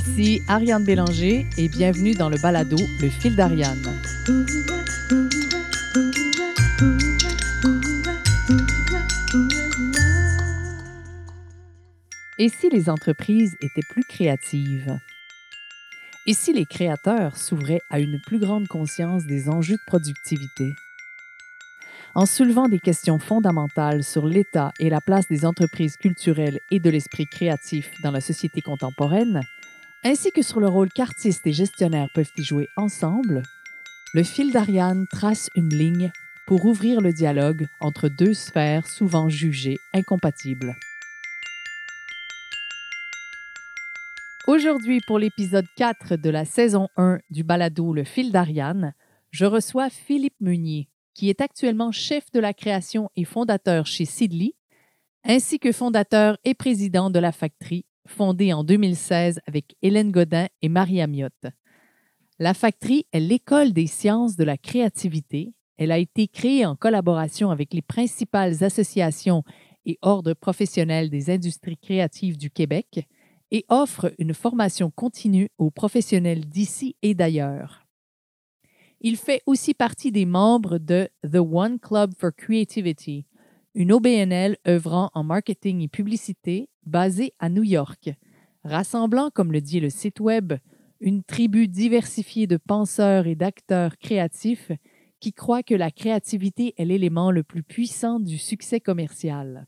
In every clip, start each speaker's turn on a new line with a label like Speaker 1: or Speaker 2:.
Speaker 1: Ici Ariane Bélanger et bienvenue dans le balado Le fil d'Ariane. Et si les entreprises étaient plus créatives? Et si les créateurs s'ouvraient à une plus grande conscience des enjeux de productivité? En soulevant des questions fondamentales sur l'état et la place des entreprises culturelles et de l'esprit créatif dans la société contemporaine, ainsi que sur le rôle qu'artistes et gestionnaires peuvent y jouer ensemble, le fil d'Ariane trace une ligne pour ouvrir le dialogue entre deux sphères souvent jugées incompatibles. Aujourd'hui, pour l'épisode 4 de la saison 1 du balado Le fil d'Ariane, je reçois Philippe Meunier, qui est actuellement chef de la création et fondateur chez Sidley, ainsi que fondateur et président de la Factory, fondée en 2016 avec Hélène Godin et Marie Amiotte. La Factory est l'école des sciences de la créativité. Elle a été créée en collaboration avec les principales associations et ordres professionnels des industries créatives du Québec et offre une formation continue aux professionnels d'ici et d'ailleurs. Il fait aussi partie des membres de The One Club for Creativity, une OBNL œuvrant en marketing et publicité basée à New York, rassemblant, comme le dit le site Web, une tribu diversifiée de penseurs et d'acteurs créatifs qui croient que la créativité est l'élément le plus puissant du succès commercial.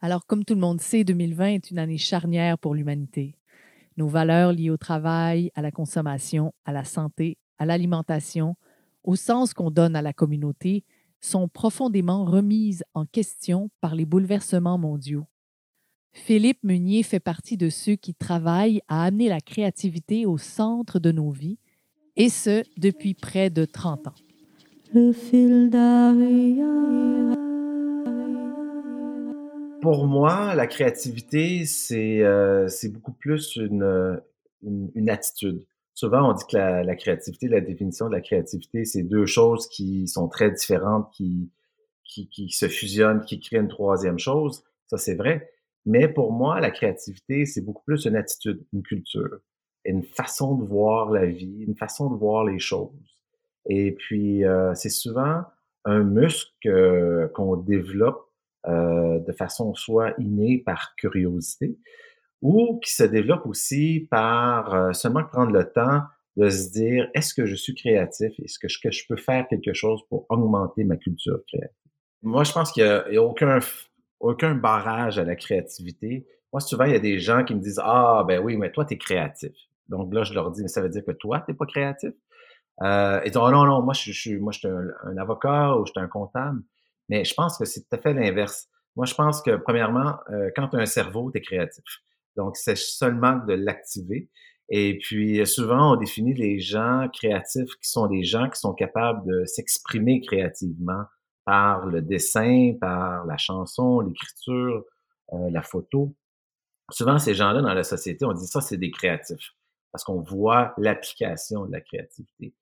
Speaker 1: Alors, comme tout le monde sait, 2020 est une année charnière pour l'humanité. Nos valeurs liées au travail, à la consommation, à la santé, à l'alimentation, au sens qu'on donne à la communauté, sont profondément remises en question par les bouleversements mondiaux. Philippe Meunier fait partie de ceux qui travaillent à amener la créativité au centre de nos vies, et ce, depuis près de 30 ans. Le fil
Speaker 2: pour moi, la créativité, c'est euh, beaucoup plus une, une, attitude. Souvent, on dit que la, la, créativité, la définition de la créativité, c'est deux choses qui sont très différentes, qui, qui, qui se fusionnent, qui créent une troisième chose. Ça, c'est vrai. Mais pour moi, la créativité, c'est beaucoup plus une attitude, une culture, une façon de voir la vie, une façon de voir les choses. Et puis, euh, c'est souvent un muscle euh, qu'on développe euh, de façon soit innée par curiosité ou qui se développe aussi par euh, seulement prendre le temps de se dire est-ce que je suis créatif est-ce que je, peux faire quelque chose pour augmenter ma culture créative? Moi je pense qu'il n'y a, aucun aucun barrage à la créativité moi souvent il y a des gens qui me disent ah ben oui mais toi tu es créatif donc là je leur dis mais ça veut dire que toi tu pas créatif? Euh, ils disent oh non non moi je, suis moi je suis un, avocat ou je suis un comptable mais je pense que c'est tout à fait l'inverse. Moi, je pense que, premièrement, euh, quand tu as un cerveau, tu es créatif. Donc, c'est seulement de l'activer. Et puis, souvent, on définit les gens créatifs qui sont des gens qui sont capables de s'exprimer créativement par le dessin, par la chanson, l'écriture, euh, la photo. Souvent, ces gens-là, dans la société, on dit ça, c'est des créatifs, parce qu'on voit l'application de la créativité.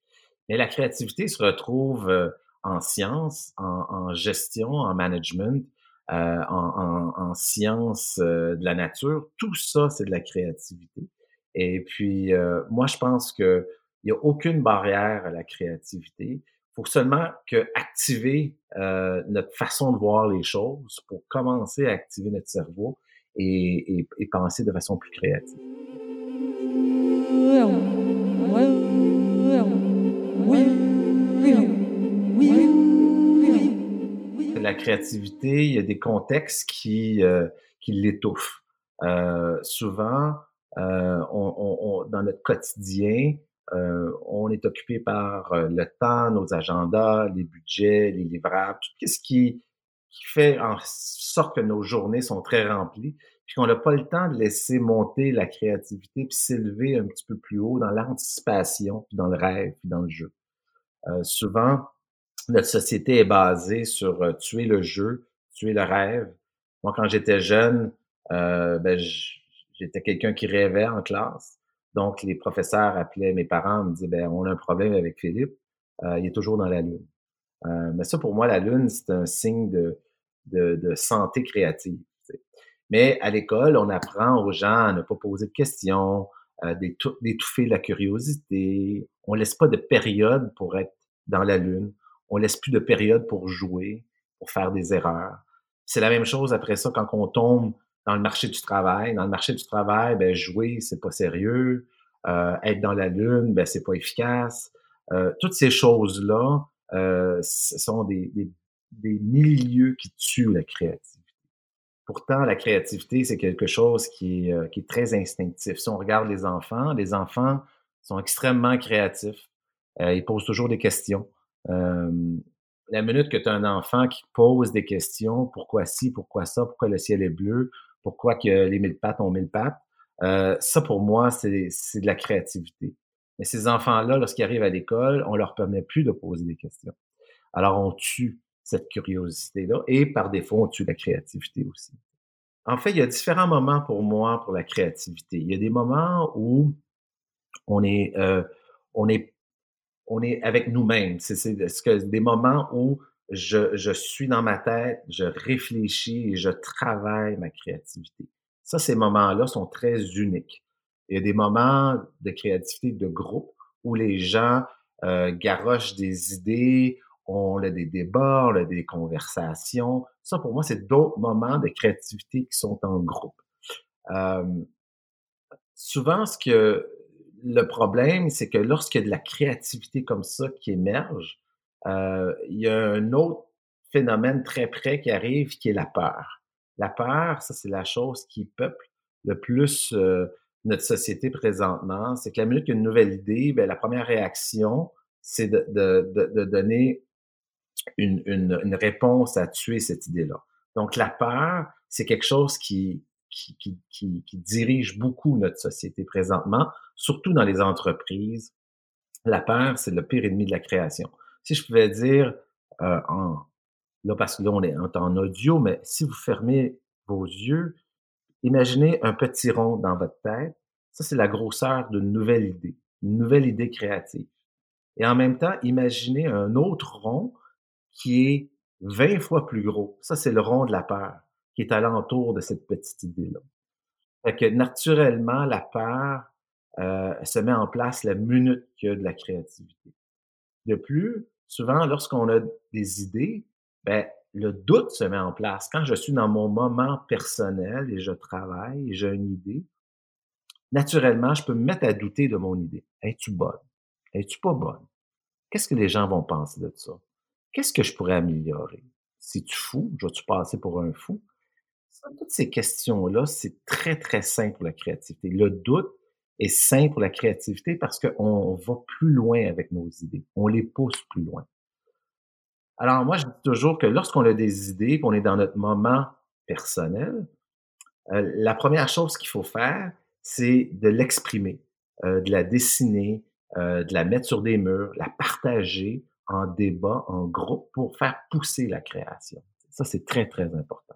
Speaker 2: Mais la créativité se retrouve euh, en sciences, en, gestion, en management, euh, en, en, sciences euh, de la nature. Tout ça, c'est de la créativité. Et puis, euh, moi, je pense qu'il n'y a aucune barrière à la créativité. Faut seulement que activer notre façon de voir les choses pour commencer à activer notre cerveau et, et, et penser de façon plus créative. la créativité, il y a des contextes qui, euh, qui l'étouffent. Euh, souvent, euh, on, dans notre quotidien, on est occupé par le temps, nos agendas, les budgets, les livrables, tout ce qui, fait en sorte que nos journées sont très remplies, puis qu'on n'a pas le temps de laisser monter la créativité puis s'élever un petit peu plus haut dans l'anticipation, puis dans le rêve, puis dans le jeu. souvent, notre société est basée sur euh, tuer le jeu, tuer le rêve. Moi, quand j'étais jeune, euh, ben, j'étais quelqu'un qui rêvait en classe. Donc, les professeurs appelaient mes parents, me disaient, ben, on a un problème avec Philippe, euh, il est toujours dans la lune. mais ça, pour moi, la lune, c'est un signe de, de, santé créative. Mais à l'école, on apprend aux gens à ne pas poser de questions, euh, d'étouffer la curiosité. On laisse pas de période pour être dans la lune. On laisse plus de période pour jouer, pour faire des erreurs. C'est la même chose après ça quand on tombe dans le marché du travail. Dans le marché du travail, ben jouer, c'est pas sérieux. Euh, être dans la lune, ben c'est pas efficace. Euh, toutes ces choses-là, euh, ce sont des, des, des, milieux qui tuent la créativité. Pourtant, la créativité, c'est quelque chose qui est, euh, qui est très instinctif. Si on regarde les enfants, les enfants sont extrêmement créatifs. Euh, ils posent toujours des questions. Euh, la minute que tu as un enfant qui pose des questions, pourquoi ci, pourquoi ça, pourquoi le ciel est bleu, pourquoi que les mille pattes ont mille pattes, euh, ça pour moi, c'est de la créativité. Mais ces enfants-là, lorsqu'ils arrivent à l'école, on leur permet plus de poser des questions. Alors on tue cette curiosité-là et par défaut, on tue la créativité aussi. En fait, il y a différents moments pour moi pour la créativité. Il y a des moments où on est, euh, on est, on est avec nous-mêmes. C'est des moments où je, suis dans ma tête, je réfléchis et je travaille ma créativité. Ça, ces moments-là sont très uniques. Il y a des moments de créativité de groupe où les gens euh, garochent des idées, on a des débats, on a des conversations. Ça, pour moi, c'est d'autres moments de créativité qui sont en groupe. Euh, souvent, ce que le problème, c'est que lorsqu'il y a de la créativité comme ça qui émerge, euh, il y a un autre phénomène très près qui arrive, qui est la peur. La peur, ça, c'est la chose qui peuple le plus euh, notre société présentement. C'est que la minute qu'il nouvelle idée, bien, la première réaction, c'est de, de, de, de, donner une, une, une, réponse à tuer cette idée-là. Donc, la peur, c'est quelque chose qui, qui, qui, qui dirige beaucoup notre société présentement, surtout dans les entreprises. La peur, c'est le pire ennemi de la création. Si je pouvais dire, euh, en, là, parce que là, on est en audio, mais si vous fermez vos yeux, imaginez un petit rond dans votre tête. Ça, c'est la grosseur d'une nouvelle idée, une nouvelle idée créative. Et en même temps, imaginez un autre rond qui est 20 fois plus gros. Ça, c'est le rond de la peur qui est alentour de cette petite idée-là. Fait que naturellement, la peur euh, se met en place la minute qu'il y a de la créativité. De plus, souvent, lorsqu'on a des idées, ben, le doute se met en place. Quand je suis dans mon moment personnel et je travaille et j'ai une idée, naturellement, je peux me mettre à douter de mon idée. Es-tu bonne? Es-tu pas bonne? Qu'est-ce que les gens vont penser de ça? Qu'est-ce que je pourrais améliorer? Si tu fou? Je vais-tu passer pour un fou? toutes ces questions-là, c'est très, très simple pour la créativité. Le doute est simple pour la créativité parce qu'on va plus loin avec nos idées. On les pousse plus loin. Alors, moi, je dis toujours que lorsqu'on a des idées, qu'on est dans notre moment personnel, euh, la première chose qu'il faut faire, c'est de l'exprimer, euh, de la dessiner, euh, de la mettre sur des murs, la partager en débat, en groupe, pour faire pousser la création. Ça, c'est très, très important.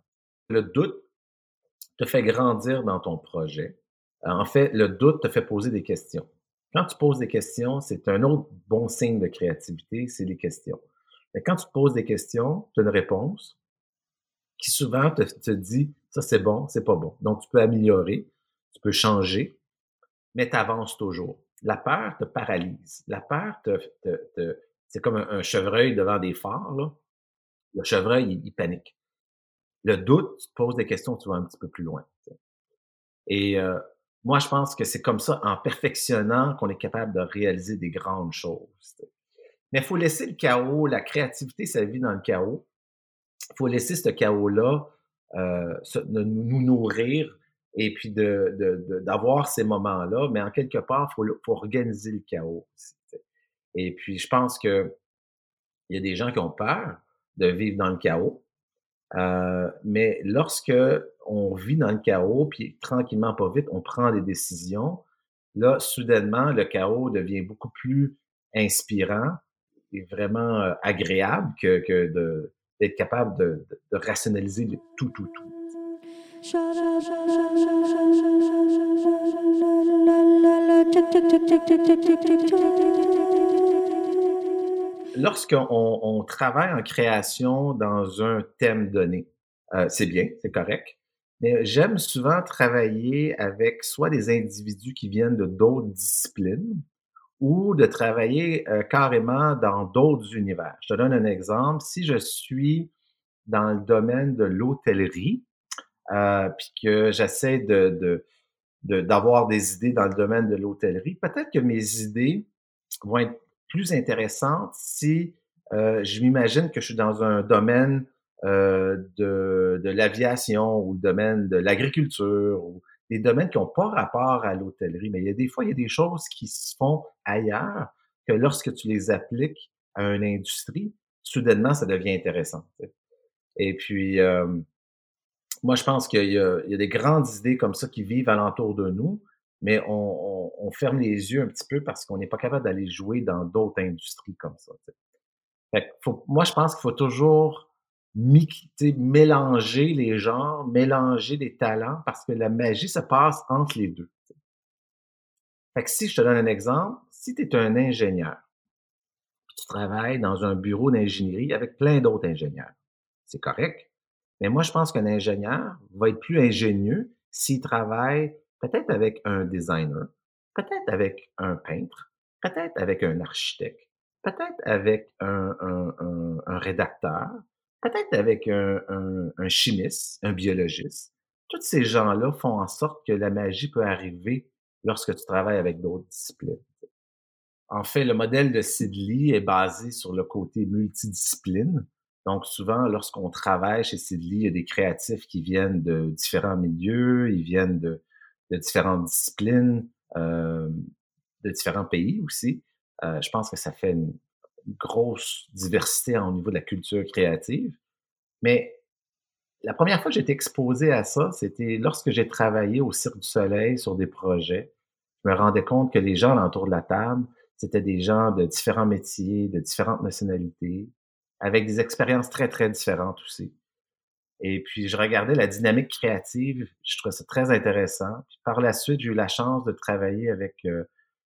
Speaker 2: Le doute te fait grandir dans ton projet. En fait, le doute te fait poser des questions. Quand tu poses des questions, c'est un autre bon signe de créativité, c'est les questions. Mais quand tu poses des questions, tu as une réponse qui souvent te, dit ça c'est bon, c'est pas bon. Donc tu peux améliorer, tu peux changer, mais tu avances toujours. La peur te paralyse. La peur te, te, c'est comme un, chevreuil devant des phares. Là. Le chevreuil, il, panique. Le doute, tu te poses des questions, tu vas un petit peu plus loin. Et euh, moi, je pense que c'est comme ça, en perfectionnant, qu'on est capable de réaliser des grandes choses. Mais il faut laisser le chaos, la créativité, ça vit dans le chaos. Il faut laisser ce chaos-là euh, nous nourrir et puis d'avoir de, ces moments-là. Mais en quelque part, il faut, organiser le chaos. Et puis, je pense que il y a des gens qui ont peur de vivre dans le chaos. Euh, mais lorsque on vit dans le chaos, puis tranquillement, pas vite, on prend des décisions, là, soudainement, le chaos devient beaucoup plus inspirant vraiment euh, agréable que, d'être capable de, rationaliser tout, tout, tout. Lorsqu'on on travaille en création dans un thème donné, euh, c'est bien, c'est correct. Mais j'aime souvent travailler avec soit des individus qui viennent de d'autres disciplines ou de travailler euh, carrément dans d'autres univers. Je te donne un exemple. Si je suis dans le domaine de l'hôtellerie, euh, puis que j'essaie de, d'avoir des idées dans le domaine de l'hôtellerie, peut-être que mes idées vont être plus intéressantes si euh, je m'imagine que je suis dans un domaine euh, de, de l'aviation ou le domaine de l'agriculture ou des domaines qui n'ont pas rapport à l'hôtellerie. Mais il y a des fois, il y a des choses qui se font ailleurs que lorsque tu les appliques à une industrie, soudainement, ça devient intéressant. Et puis, euh, moi, je pense qu'il y, y, a des grandes idées comme ça qui vivent alentour de nous, mais on, on, on ferme les yeux un petit peu parce qu'on n'est pas capable d'aller jouer dans d'autres industries comme ça. Fait faut, moi, je pense qu'il faut toujours mélanger les genres, mélanger les talents, parce que la magie se passe entre les deux. Fait que si je te donne un exemple, si tu es un ingénieur, tu travailles dans un bureau d'ingénierie avec plein d'autres ingénieurs, c'est correct. Mais moi, je pense qu'un ingénieur va être plus ingénieux s'il travaille peut-être avec un designer, peut-être avec un peintre, peut-être avec un architecte, peut-être avec un, rédacteur, peut-être avec un, un, chimiste, un biologiste. Tous ces gens-là font en sorte que la magie peut arriver lorsque tu travailles avec d'autres disciplines. En fait, le modèle de Sidley est basé sur le côté multidiscipline. Donc, souvent, lorsqu'on travaille chez Sidley, il y a des créatifs qui viennent de différents milieux, ils viennent de, de différentes disciplines, euh, de différents pays aussi. Euh, je pense que ça fait une, grosse diversité au niveau de la culture créative. Mais la première fois que j'étais exposé à ça, c'était lorsque j'ai travaillé au Cirque du Soleil sur des projets. Je me rendais compte que les gens autour de la table, c'était des gens de différents métiers, de différentes nationalités, avec des expériences très, très différentes aussi. Et puis, je regardais la dynamique créative, je trouvais ça très intéressant. Puis, par la suite, j'ai eu la chance de travailler avec, euh,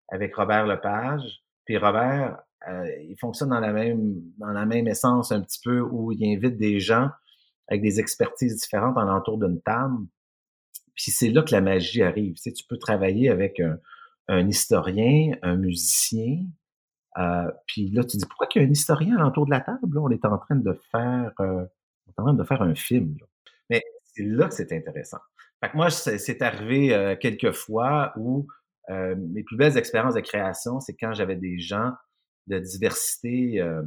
Speaker 2: avec Robert Lepage. Puis Robert, euh, il fonctionne dans la même dans la même essence un petit peu où il invite des gens avec des expertises différentes en entour d'une table. Puis c'est là que la magie arrive. Tu, peux travailler avec un, historien, un musicien, euh, puis là tu dis pourquoi qu'il y a un historien l'entour de la table On est en train de faire euh, en train de faire un film. Mais c'est là que c'est intéressant. Fait que moi c'est arrivé quelques fois où mes plus belles expériences de création, c'est quand j'avais des gens de diversité euh,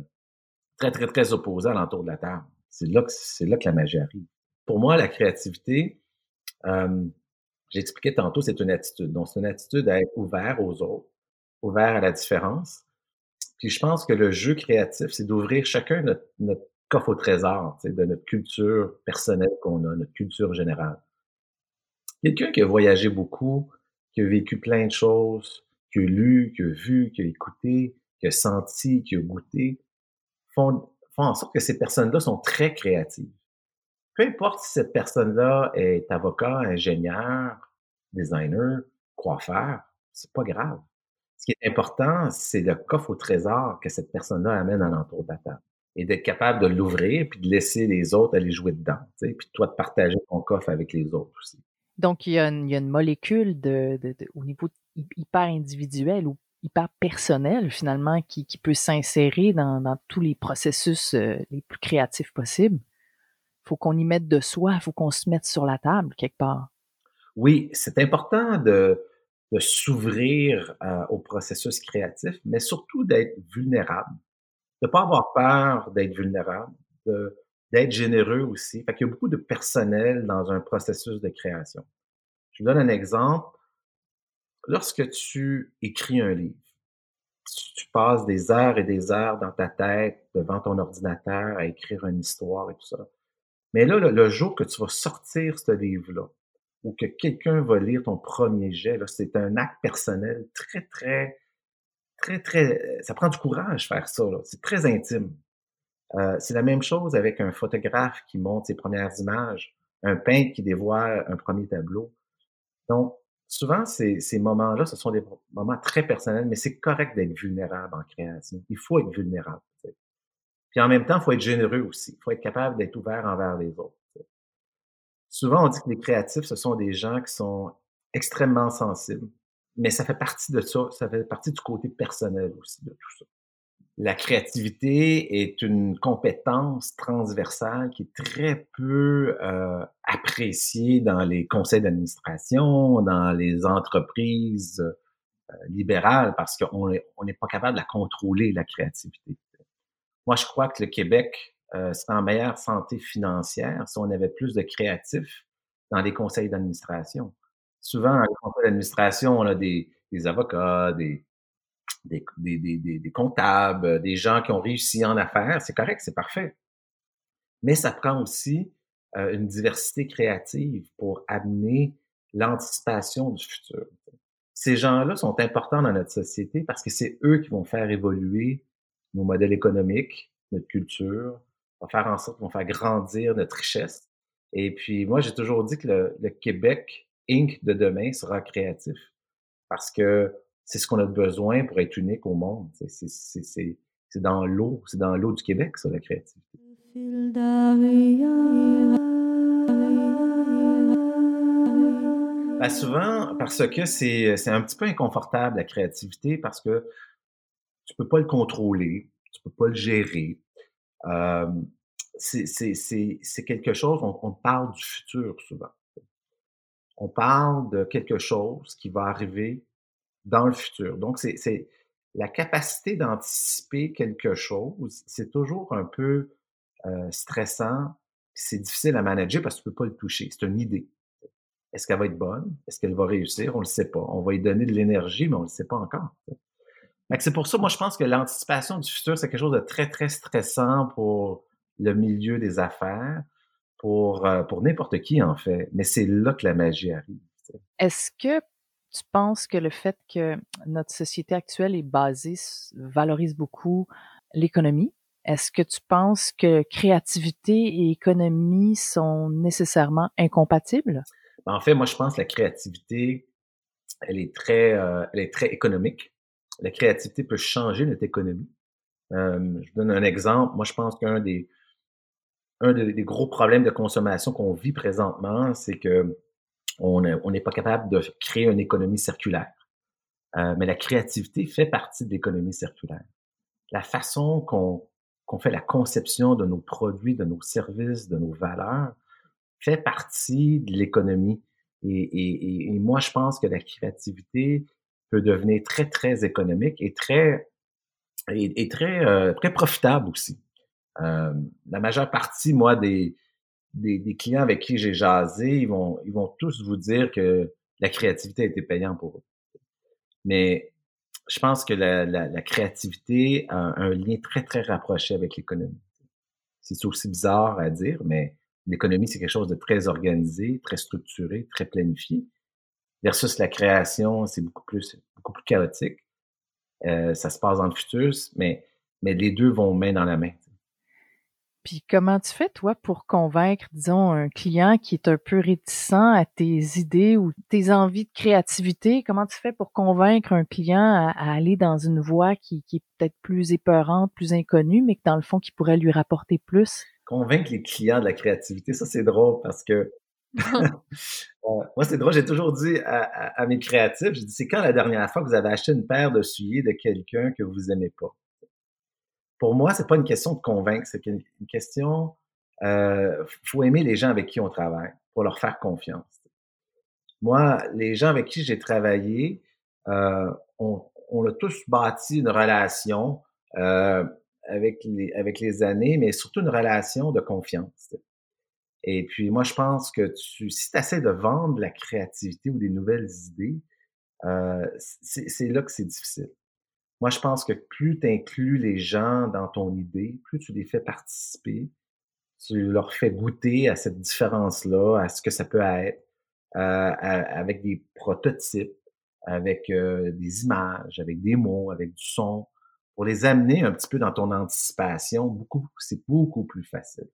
Speaker 2: très, très, très opposée à l'entour de la table. C'est là, que, c'est là que la magie arrive. Pour moi, la créativité, euh, j'expliquais tantôt, c'est une attitude. Donc, c'est une attitude à être ouvert aux autres, ouvert à la différence. Puis je pense que le jeu créatif, c'est d'ouvrir chacun notre, notre coffre au trésor de notre culture personnelle qu'on a, notre culture générale. Quelqu'un qui a voyagé beaucoup, qui a vécu plein de choses, qui a lu, qui a vu, qui a écouté, qui a senti, qui a goûté, font, font en sorte que ces personnes-là sont très créatives. Peu importe si cette personne-là est avocat, ingénieur, designer, coiffeur, c'est pas grave. Ce qui est important, c'est le coffre au trésor que cette personne-là amène à l'entour de la table. Et d'être capable de l'ouvrir, puis de laisser les autres aller jouer dedans. Puis toi de partager ton coffre avec les autres aussi.
Speaker 1: Donc, il y a une, molécule au niveau hyper individuel ou hyper personnel finalement qui, peut s'insérer dans, tous les processus euh, les plus créatifs possibles. faut qu'on y mette de soi, il faut qu'on se mette sur la table quelque part.
Speaker 2: Oui, c'est important de, s'ouvrir euh, au processus créatif, mais surtout d'être vulnérable. De pas avoir peur d'être vulnérable, d'être généreux aussi. Fait qu'il y a beaucoup de personnel dans un processus de création. Je vous donne un exemple lorsque tu écris un livre, tu, passes des heures et des heures dans ta tête devant ton ordinateur à écrire une histoire et tout ça. Mais là, le, jour que tu vas sortir ce livre-là, ou que quelqu'un va lire ton premier jet, c'est un acte personnel très, très, très, très... Ça prend du courage faire ça. C'est très intime. Euh, c'est la même chose avec un photographe qui monte ses premières images, un peintre qui dévoile un premier tableau. Donc, souvent, ces, moments-là, ce sont des moments très personnels, mais c'est correct d'être vulnérable en création. Il faut être vulnérable. Puis en même temps, il faut être généreux aussi. Il faut être capable d'être ouvert envers les autres. Souvent, on dit que les créatifs, ce sont des gens qui sont extrêmement sensibles, mais ça fait partie de ça, ça fait partie du côté personnel aussi de tout ça. La créativité est une compétence transversale qui est très peu euh, appréciée dans les conseils d'administration, dans les entreprises euh, libérales, parce qu'on n'est pas capable de la contrôler, la créativité. Moi, je crois que le Québec euh, serait en meilleure santé financière si on avait plus de créatifs dans les conseils d'administration. Souvent, dans les conseils d'administration, on a des, des avocats, des, des, des, des, comptables, des gens qui ont réussi en affaires. C'est correct, c'est parfait. Mais ça prend aussi euh, une diversité créative pour amener l'anticipation du futur. Ces gens-là sont importants dans notre société parce que c'est eux qui vont faire évoluer nos modèles économiques, notre culture, vont faire en sorte qu'on faire grandir notre richesse. Et puis, moi, j'ai toujours dit que le, le Québec Inc. de demain sera créatif parce que c'est ce qu'on a besoin pour être unique au monde. C'est dans l'eau, c'est dans l'eau du Québec, ça, la créativité. Ben souvent, parce que c'est un petit peu inconfortable, la créativité, parce que tu peux pas le contrôler, tu peux pas le gérer. C'est quelque chose, on parle du futur souvent. On parle de quelque chose qui va arriver dans le futur. Donc, c'est la capacité d'anticiper quelque chose, c'est toujours un peu euh, stressant, c'est difficile à manager parce que tu peux pas le toucher. C'est une idée. Est-ce qu'elle va être bonne? Est-ce qu'elle va réussir? On le sait pas. On va lui donner de l'énergie, mais on le sait pas encore. C'est pour ça, moi, je pense que l'anticipation du futur, c'est quelque chose de très, très stressant pour le milieu des affaires, pour, euh, pour n'importe qui, en fait. Mais c'est là que la magie arrive.
Speaker 1: Est-ce que tu penses que le fait que notre société actuelle est basée, valorise beaucoup l'économie? Est-ce que tu penses que créativité et économie sont nécessairement incompatibles?
Speaker 2: Ben, en fait, moi, je pense que la créativité, elle est très, euh, elle est très économique. La créativité peut changer notre économie. Je donne un exemple. Moi, je pense qu'un des, un des gros problèmes de consommation qu'on vit présentement, c'est que on n'est pas capable de créer une économie circulaire. Euh, mais la créativité fait partie de l'économie circulaire. La façon qu'on fait la conception de nos produits, de nos services, de nos valeurs, fait partie de l'économie. Et, moi, je pense que la créativité peut devenir très, très économique et très, et, très, euh, très profitable aussi. Euh, la majeure partie, moi, des, des, clients avec qui j'ai jasé, ils vont, ils vont tous vous dire que la créativité a été payante pour eux. Mais je pense que la, créativité a un lien très, très rapproché avec l'économie. C'est aussi bizarre à dire, mais l'économie, c'est quelque chose de très organisé, très structuré, très planifié. Versus la création, c'est beaucoup plus, beaucoup plus chaotique. Euh, ça se passe dans le futur, mais, mais les deux vont main dans la main.
Speaker 1: Puis comment tu fais, toi, pour convaincre, disons, un client qui est un peu réticent à tes idées ou tes envies de créativité? Comment tu fais pour convaincre un client à, aller dans une voie qui, est peut-être plus épeurante, plus inconnue, mais que dans le fond, qui pourrait lui rapporter plus?
Speaker 2: Convaincre les clients de la créativité, ça c'est drôle parce que euh, moi, c'est drôle, j'ai toujours dit à, mes créatifs, je dis, c'est quand la dernière fois que vous avez acheté une paire de souliers de quelqu'un que vous aimez pas? Pour moi, c'est pas une question de convaincre, c'est une, question, euh, faut aimer les gens avec qui on travaille pour leur faire confiance. Moi, les gens avec qui j'ai travaillé, euh, on, on, a tous bâti une relation euh, avec, les, avec les années, mais surtout une relation de confiance. Et puis moi, je pense que tu, si tu essaies de vendre la créativité ou des nouvelles idées, euh, c'est là que c'est difficile. Moi, je pense que plus tu inclus les gens dans ton idée, plus tu les fais participer, tu leur fais goûter à cette différence-là, à ce que ça peut être, euh, avec des prototypes, avec euh, des images, avec des mots, avec du son, pour les amener un petit peu dans ton anticipation, beaucoup, c'est beaucoup plus facile.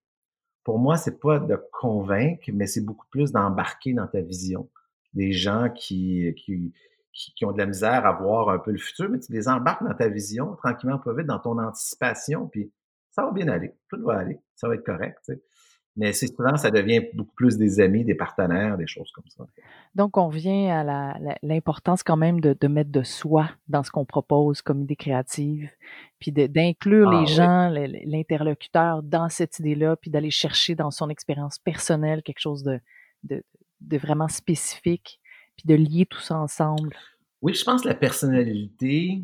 Speaker 2: Pour moi, c'est pas de convaincre, mais c'est beaucoup plus d'embarquer dans ta vision. Des gens qui, qui, qui, ont de la misère à voir un peu le futur, mais tu les embarques dans ta vision, tranquillement, pas vite, dans ton anticipation, puis ça va bien aller, tout va aller, ça va être correct. Mais c'est souvent, ça devient beaucoup plus des amis, des partenaires, des choses comme ça.
Speaker 1: Donc, on vient à l'importance quand même de, de, mettre de soi dans ce qu'on propose comme idée créative, puis d'inclure les ah gens, l'interlocuteur dans cette idée-là, puis d'aller chercher dans son expérience personnelle quelque chose de, de, de, vraiment spécifique, puis de lier tout ça ensemble?
Speaker 2: Oui, je pense que la personnalité,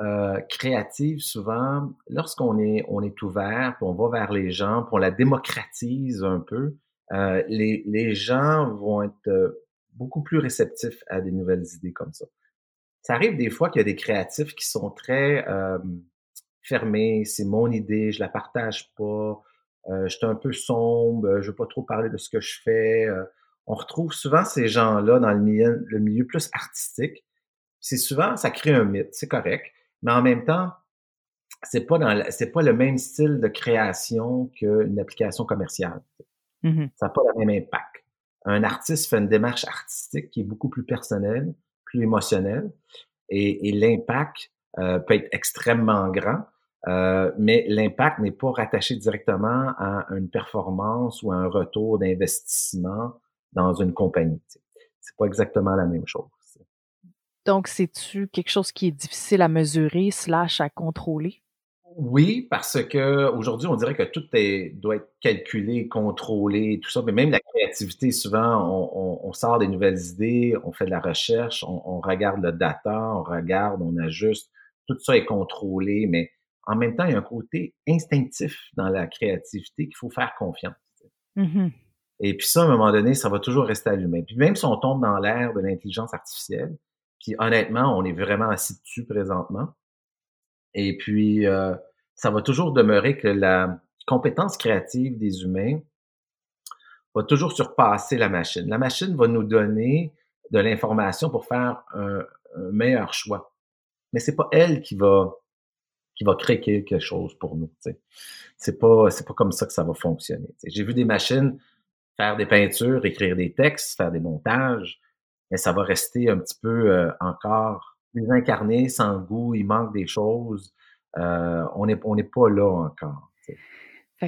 Speaker 2: euh, créative, souvent, lorsqu'on est, on est ouvert, puis on va vers les gens, puis on la démocratise un peu, euh, les, les gens vont être euh, beaucoup plus réceptifs à des nouvelles idées comme ça. Ça arrive des fois qu'il y a des créatifs qui sont très fermés, c'est mon idée, je la partage pas, je suis un peu sombre, je veux pas trop parler de ce que je fais. On retrouve souvent ces gens-là dans le milieu, le milieu plus artistique. C'est souvent, ça crée un mythe, c'est correct mais en même temps, c'est pas dans c'est pas le même style de création qu'une application commerciale. Mmh ça n'a pas le même impact. Un artiste fait une démarche artistique qui est beaucoup plus personnelle, plus émotionnelle, et, l'impact euh, peut être extrêmement grand, euh, mais l'impact n'est pas rattaché directement à une performance ou à un retour d'investissement dans une compagnie. C'est pas exactement la même chose.
Speaker 1: Donc, c'est-tu quelque chose qui est difficile à mesurer slash à contrôler?
Speaker 2: Oui, parce que aujourd'hui, on dirait que tout est, doit être calculé, contrôlé, tout ça. Mais même la créativité, souvent, on, sort des nouvelles idées, on fait de la recherche, on, regarde le data, on regarde, on ajuste. Tout ça est contrôlé, mais en même temps, il y a un côté instinctif dans la créativité qu'il faut faire confiance. Mmh Et puis ça, à un moment donné, ça va toujours rester allumé. Puis même si on tombe dans l'ère de l'intelligence artificielle, puis honnêtement, on est vraiment assis dessus présentement. Et puis, euh, ça va toujours demeurer que la compétence créative des humains va toujours surpasser la machine. La machine va nous donner de l'information pour faire un, meilleur choix. Mais c'est pas elle qui va qui va créer quelque chose pour nous. C'est pas c'est pas comme ça que ça va fonctionner. J'ai vu des machines faire des peintures, écrire des textes, faire des montages, mais ça va rester un petit peu euh, encore désincarné, sans goût, il manque des choses. Euh, on n'est on pas là encore.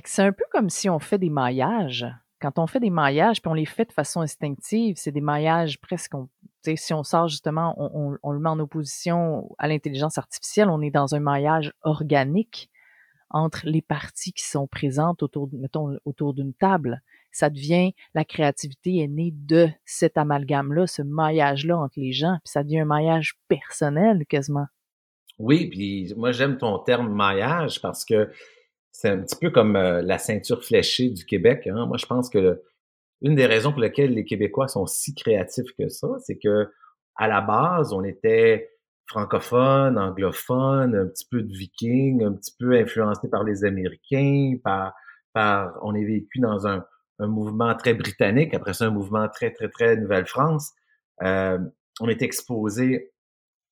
Speaker 1: C'est un peu comme si on fait des maillages. Quand on fait des maillages, puis on les fait de façon instinctive, c'est des maillages presque, si on sort justement, on, on, le met en opposition à l'intelligence artificielle, on est dans un maillage organique entre les parties qui sont présentes autour, mettons, autour d'une table ça devient, la créativité est née de cet amalgame-là, ce maillage-là entre les gens, puis ça devient un maillage personnel quasiment.
Speaker 2: Oui, puis moi j'aime ton terme maillage parce que c'est un petit peu comme euh, la ceinture fléchée du Québec. Hein. Moi je pense que une des raisons pour lesquelles les Québécois sont si créatifs que ça, c'est que à la base on était francophone, anglophone, un petit peu de viking, un petit peu influencé par les Américains, par, par on est vécu dans un, un mouvement très britannique, après ça un mouvement très, très, très Nouvelle-France. Euh, on est exposé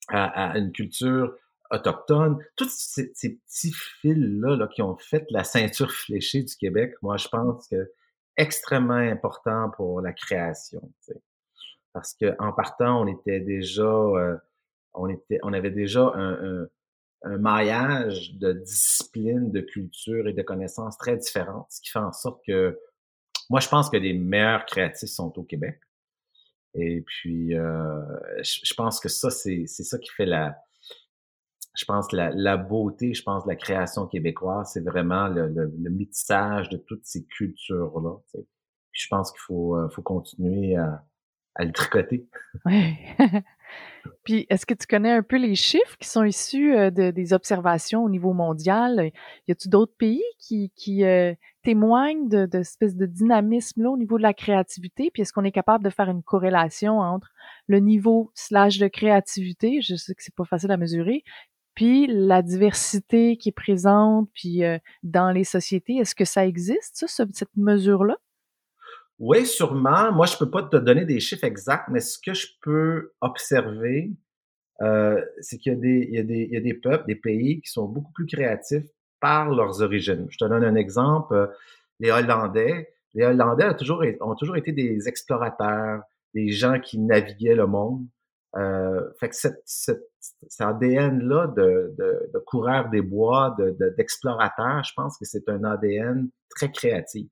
Speaker 2: à, une culture autochtone. Tous ces, petits fils-là là, qui ont fait la ceinture fléchée du Québec, moi, je pense que extrêmement important pour la création. Parce que en partant, on était déjà, euh, on était, on avait déjà un, un maillage de disciplines, de culture et de connaissances très différentes, ce qui fait en sorte que moi, je pense que les meilleurs créatifs sont au Québec. Et puis, euh, je, pense que ça, c'est ça qui fait la, je pense, la, la beauté, je pense, de la création québécoise, c'est vraiment le, le, le, métissage de toutes ces cultures-là. Je pense qu'il faut, euh, faut continuer à, à le tricoter.
Speaker 1: Oui. Puis, est-ce que tu connais un peu les chiffres qui sont issus euh, de, des observations au niveau mondial? Y a-t-il d'autres pays qui, qui euh, témoignent de, de espèce de dynamisme-là au niveau de la créativité? Puis, est-ce qu'on est capable de faire une corrélation entre le niveau slash de créativité, je sais que c'est pas facile à mesurer, puis la diversité qui est présente, puis euh, dans les sociétés, est-ce que ça existe, ça, cette mesure-là?
Speaker 2: Oui, sûrement. Moi, je peux pas te donner des chiffres exacts, mais ce que je peux observer, euh, c'est qu'il y y y a des peuples, des pays qui sont beaucoup plus créatifs par leurs origines. Je te donne un exemple. Euh, les Hollandais, les Hollandais ont toujours, ont toujours été des explorateurs, des gens qui naviguaient le monde. Euh, fait que cette, cette, cet ADN-là de, de, de coureur des bois, d'explorateur, de, je pense que c'est un ADN très créatif.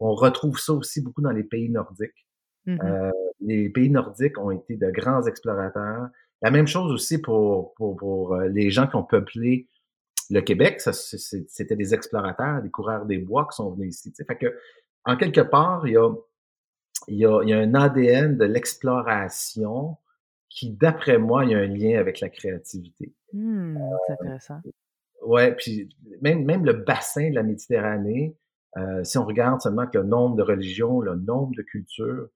Speaker 2: On retrouve ça aussi beaucoup dans les pays nordiques.
Speaker 1: Mmh
Speaker 2: euh, les pays nordiques ont été de grands explorateurs. La même chose aussi pour, pour, pour euh, les gens qui ont peuplé le Québec. C'était des explorateurs, des coureurs des bois qui sont venus ici. Fait que, en quelque part, il y a, il y a, il y a un ADN de l'exploration qui, d'après moi, il y a un lien avec la créativité.
Speaker 1: Mmh, c'est intéressant.
Speaker 2: Ouais, puis même, même le bassin de la Méditerranée, euh, si on regarde seulement que le nombre de religions, le nombre de cultures,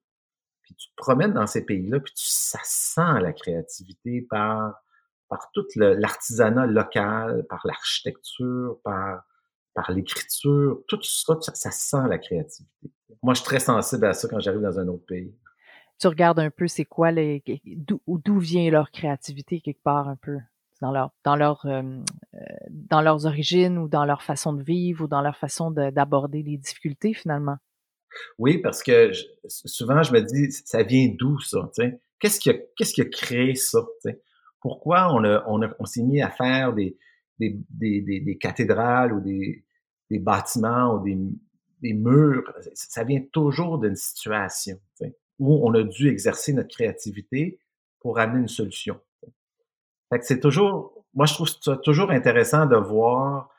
Speaker 2: puis tu te promènes dans ces pays-là, puis tu, ça sent la créativité par, par tout l'artisanat local, par l'architecture, par, par l'écriture, tout ça, ça, ça, sent la créativité. Moi, je suis très sensible à ça quand j'arrive dans un autre pays.
Speaker 1: Tu regardes un peu, c'est quoi les, d'où vient leur créativité quelque part un peu? Dans leur dans leur euh, dans leurs origines ou dans leur façon de vivre ou dans leur façon d'aborder les difficultés finalement?
Speaker 2: Oui, parce que souvent je me dis ça vient d'où ça, Qu'est-ce qui a qu'est-ce qui a créé ça, Pourquoi on a, on, a, on s'est mis à faire des des, des, des, cathédrales ou des, des bâtiments ou des, des murs, ça vient toujours d'une situation où on a dû exercer notre créativité pour amener une solution. Fait que c'est toujours, moi je trouve ça toujours intéressant de voir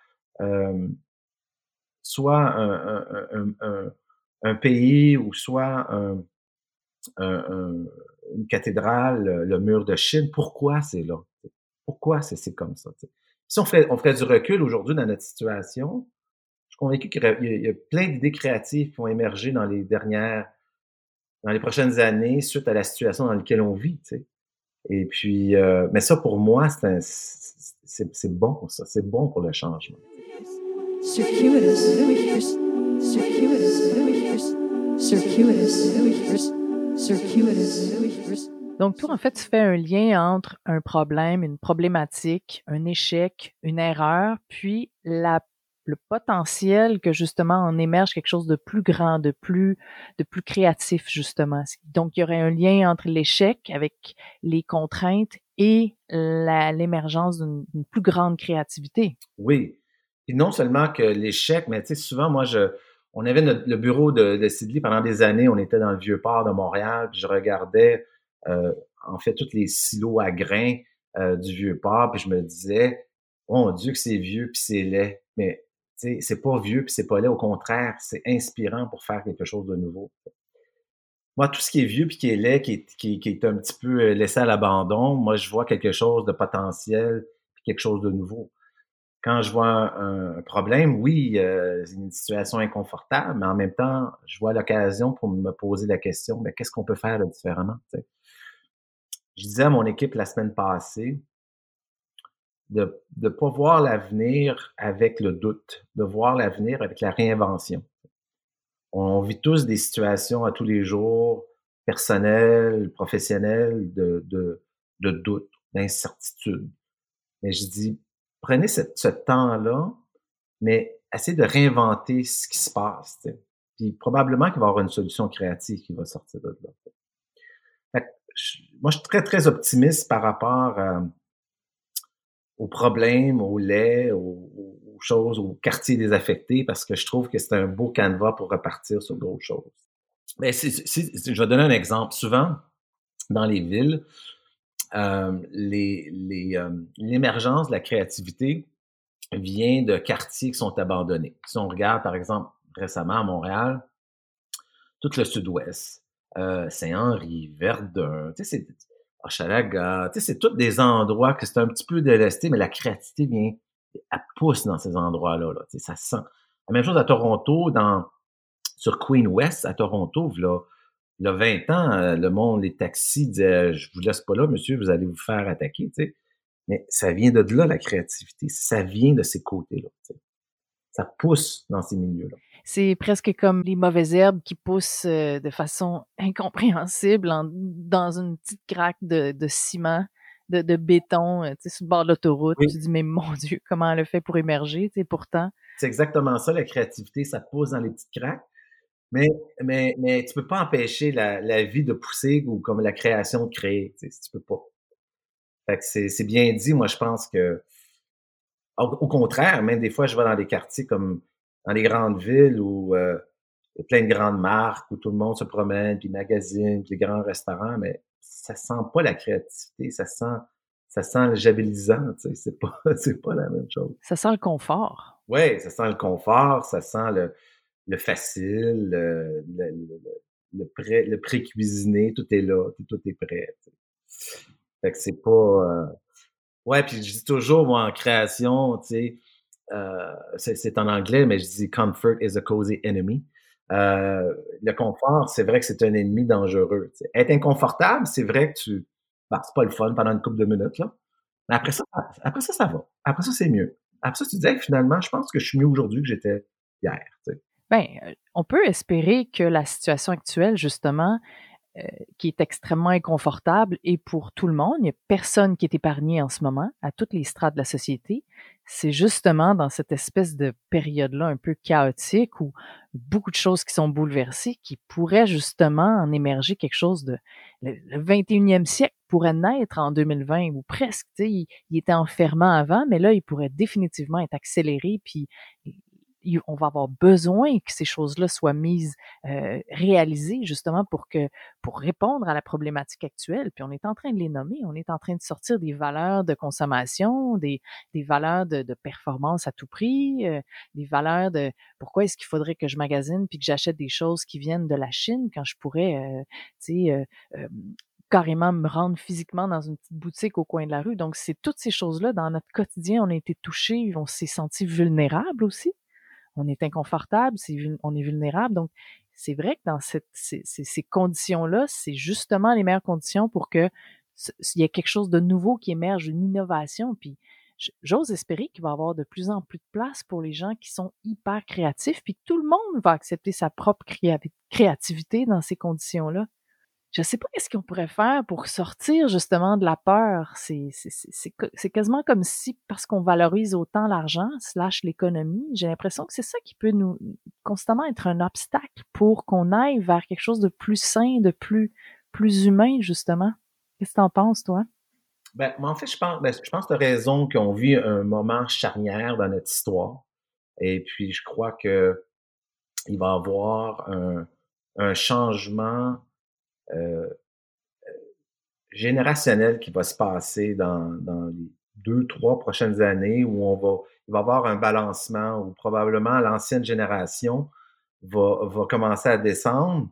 Speaker 2: euh, soit un, un, un, un, pays ou soit une cathédrale, le mur de Chine. Pourquoi c'est là? Pourquoi c'est comme ça? Si on fait, on ferait du recul aujourd'hui dans notre situation, je suis convaincu qu'il y, a plein d'idées créatives qui vont émerger dans les dernières, dans les prochaines années suite à la situation dans laquelle on vit. Et puis, euh, mais ça, pour moi, c'est bon, ça. C'est bon pour le changement.
Speaker 1: Donc, toi, en fait, tu fais un lien entre un problème, une problématique, un échec, une erreur, puis la le potentiel que justement en émerge quelque chose de plus grand, de plus de plus créatif justement. Donc il y aurait un lien entre l'échec avec les contraintes et l'émergence d'une plus grande créativité.
Speaker 2: Oui. Et non seulement que l'échec, mais tu sais souvent moi je on avait le bureau de, de pendant des années, on était dans le vieux port de Montréal, je regardais euh, en fait tous les silos à grains euh, du vieux port, puis je me disais, oh Dieu que c'est vieux puis c'est laid. Mais c'est pas vieux puis c'est pas laid, au contraire, c'est inspirant pour faire quelque chose de nouveau. Moi, tout ce qui est vieux puis qui est laid, qui est, qui, est un petit peu euh, laissé à l'abandon, moi, je vois quelque chose de potentiel puis quelque chose de nouveau. Quand je vois un, problème, oui, euh, c'est une situation inconfortable, mais en même temps, je vois l'occasion pour me poser la question, mais qu'est-ce qu'on peut faire différemment? Je disais à mon équipe la semaine passée, de ne pas voir l'avenir avec le doute, de voir l'avenir avec la réinvention. On vit tous des situations à tous les jours, personnelles, professionnelles, de, de, de doute, d'incertitude. Mais je dis, prenez ce, temps-là, mais essayez de réinventer ce qui se passe. Puis probablement qu'il va y avoir une solution créative qui va sortir de là. moi, je suis très, très optimiste par rapport à aux problèmes, aux laits, aux, choses, aux quartiers désaffectés, parce que je trouve que c'est un beau canevas pour repartir sur d'autres choses. Mais je vais donner un exemple. Souvent, dans les villes, euh, euh, l'émergence de la créativité vient de quartiers qui sont abandonnés. Si on regarde, par exemple, récemment à Montréal, tout le sud-ouest, euh, Saint-Henri, Verdun, tu sais, Hochelaga, tu sais, c'est tous des endroits que c'est un petit peu délesté, mais la créativité vient, elle pousse dans ces endroits-là, là, tu sais, ça sent. La même chose à Toronto, dans, sur Queen West, à Toronto, là, il y a 20 ans, euh, le monde, les taxis disaient, je vous laisse pas là, monsieur, vous allez vous faire attaquer, tu sais. Mais ça vient de là, la créativité. Ça vient de ces côtés-là, tu sais. Ça pousse dans ces milieux-là.
Speaker 1: C'est presque comme les mauvaises herbes qui poussent euh, de façon incompréhensible dans une petite craque de, ciment, de, béton, euh, tu sais, sur le bord de l'autoroute. Tu te dis, mais mon Dieu, comment elle le fait pour émerger, tu sais, pourtant.
Speaker 2: C'est exactement ça, la créativité, ça pousse dans les petites craques. Mais, mais, mais tu peux pas empêcher la, vie de pousser ou comme la création de créer, tu sais, tu peux pas. Fait que c'est bien dit, moi je pense que au, contraire, même des fois je vais dans des quartiers comme dans les grandes villes où euh, y a plein de grandes marques où tout le monde se promène, puis magazine, puis les grands restaurants, mais ça sent pas la créativité, ça sent ça sent le jabelisant, tu sais, c'est pas c'est pas la même chose.
Speaker 1: Ça sent le confort.
Speaker 2: Oui, ça sent le confort, ça sent le, le facile, le, pré, le pré-cuisiné, tout est là, tout, est prêt. Fait que c'est pas... Euh... Ouais, puis je dis toujours, moi, en création, tu sais, euh, c'est en anglais, mais je dis « comfort is a cozy enemy ». Euh, le confort, c'est vrai que c'est un ennemi dangereux. Être inconfortable, c'est vrai que tu... Bah, c'est pas le fun pendant une couple de minutes, là. Mais après ça, après ça, ça va. Après ça, c'est mieux. Après ça, tu disais que finalement, je pense que je suis mieux aujourd'hui que j'étais hier.
Speaker 1: Bien, on peut espérer que la situation actuelle, justement, qui est extrêmement inconfortable et pour tout le monde, il n'y a personne qui est épargné en ce moment, à toutes les strates de la société. C'est justement dans cette espèce de période-là un peu chaotique où beaucoup de choses qui sont bouleversées, qui pourrait justement en émerger quelque chose de... Le, 21e siècle pourrait naître en 2020 ou presque. Il, il était enfermant avant, mais là, il pourrait définitivement être accéléré, puis on va avoir besoin que ces choses-là soient mises, euh, réalisées justement pour que pour répondre à la problématique actuelle. Puis on est en train de les nommer, on est en train de sortir des valeurs de consommation, des, des valeurs de, de performance à tout prix, euh, des valeurs de pourquoi est-ce qu'il faudrait que je magasine puis que j'achète des choses qui viennent de la Chine quand je pourrais, euh, tu sais, carrément me rendre physiquement dans une petite boutique au coin de la rue. Donc, c'est toutes ces choses-là dans notre quotidien, on a été touchés, on s'est senti vulnérable aussi on est inconfortable, on est vulnérable. Donc, c'est vrai que dans ces, conditions-là, c'est justement les meilleures conditions pour que il y ait quelque chose de nouveau qui émerge, une innovation. Puis, j'ose espérer qu'il va y avoir de plus en plus de place pour les gens qui sont hyper créatifs, puis tout le monde va accepter sa propre créativité dans ces conditions-là je sais pas qu'est-ce qu'on pourrait faire pour sortir justement de la peur. C'est, quasiment comme si, parce qu'on valorise autant l'argent, slash l'économie, j'ai l'impression que c'est ça qui peut nous constamment être un obstacle pour qu'on aille vers quelque chose de plus sain, de plus, plus humain, justement. Qu'est-ce que tu en penses, toi?
Speaker 2: Ben, en fait, je pense, ben, je pense que tu as raison qu'on vit un moment charnière dans notre histoire. Et puis, je crois que il va y avoir un, un changement euh, générationnel qui va se passer dans, dans, les deux, trois prochaines années où on va, il va y avoir un balancement où probablement l'ancienne génération va, va commencer à descendre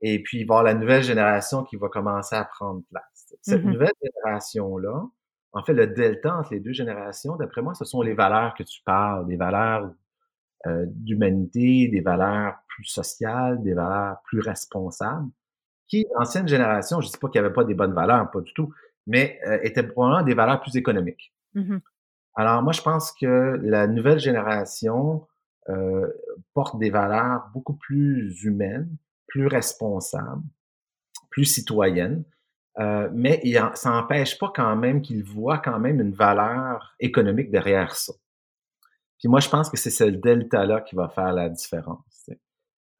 Speaker 2: et puis il va y avoir la nouvelle génération qui va commencer à prendre place. Cette mmh nouvelle génération-là, en fait, le delta entre les deux générations, d'après moi, ce sont les valeurs que tu parles, des valeurs euh, d'humanité, des valeurs plus sociales, des valeurs plus responsables qui, l'ancienne génération, je ne dis pas qu'il n'y avait pas des bonnes valeurs, pas du tout, mais euh, étaient probablement des valeurs plus économiques. Mmh Alors moi, je pense que la nouvelle génération euh, porte des valeurs beaucoup plus humaines, plus responsables, plus citoyennes, euh, mais ça n'empêche pas quand même qu'ils voient quand même une valeur économique derrière ça. Puis moi, je pense que c'est ce delta-là qui va faire la différence.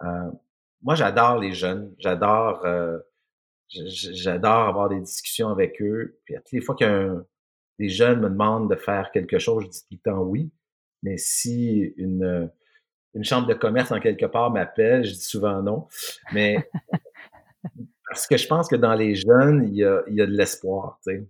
Speaker 2: Euh, moi, j'adore les jeunes. J'adore, euh, j'adore avoir des discussions avec eux. Puis, toutes les fois qu'un les jeunes me demandent de faire quelque chose, je dis tout le temps oui. Mais si une, une chambre de commerce en quelque part m'appelle, je dis souvent non. Mais parce que je pense que dans les jeunes, il y a, il y a de l'espoir. Tu sais.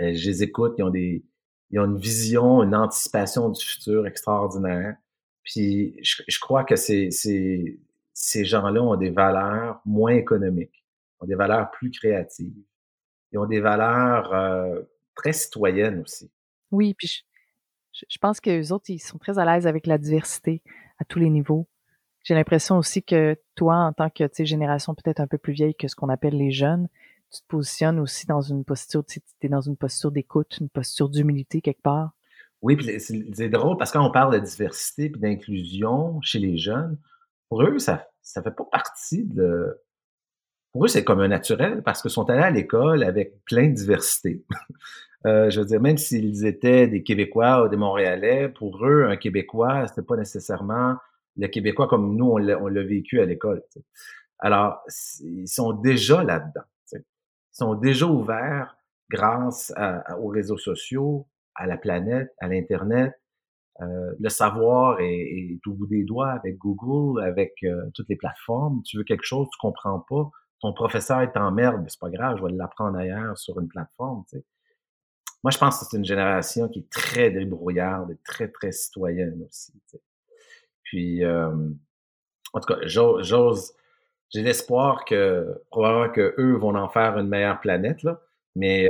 Speaker 2: Euh, je les écoute, ils ont des, ils ont une vision, une anticipation du futur extraordinaire. Puis je, je crois que c'est, c'est, ces gens-là ont des valeurs moins économiques, ont des valeurs plus créatives, ils ont des valeurs euh, très citoyennes aussi.
Speaker 1: Oui, puis je, je pense que les autres, ils sont très à l'aise avec la diversité à tous les niveaux. J'ai l'impression aussi que toi, en tant que génération peut-être un peu plus vieille que ce qu'on appelle les jeunes, tu te positionnes aussi dans une posture, tu es dans une posture d'écoute, une posture d'humilité quelque part.
Speaker 2: Oui, puis c'est drôle parce que quand on parle de diversité et d'inclusion chez les jeunes, pour eux, ça ça fait pas partie de... Pour eux, c'est comme un naturel parce qu'ils sont allés à l'école avec plein de diversité. euh, je veux dire, même s'ils étaient des Québécois ou des Montréalais, pour eux, un Québécois, c'était pas nécessairement le Québécois comme nous, on l'a vécu à l'école. Alors, ils sont déjà là-dedans. Ils sont déjà ouverts grâce aux réseaux sociaux, à la planète, à l'Internet, Euh, le savoir est, au bout des doigts avec Google, avec euh, toutes les plateformes. Tu veux quelque chose, tu comprends pas. Ton professeur est en merde, mais c'est pas grave, je vais l'apprendre ailleurs sur une plateforme. Tu. Moi, je pense que c'est une génération qui est très débrouillarde et très, très citoyenne aussi. Puis, euh, en tout cas, j'ose, j'ai l'espoir que probablement que eux vont en faire une meilleure planète, là. Mais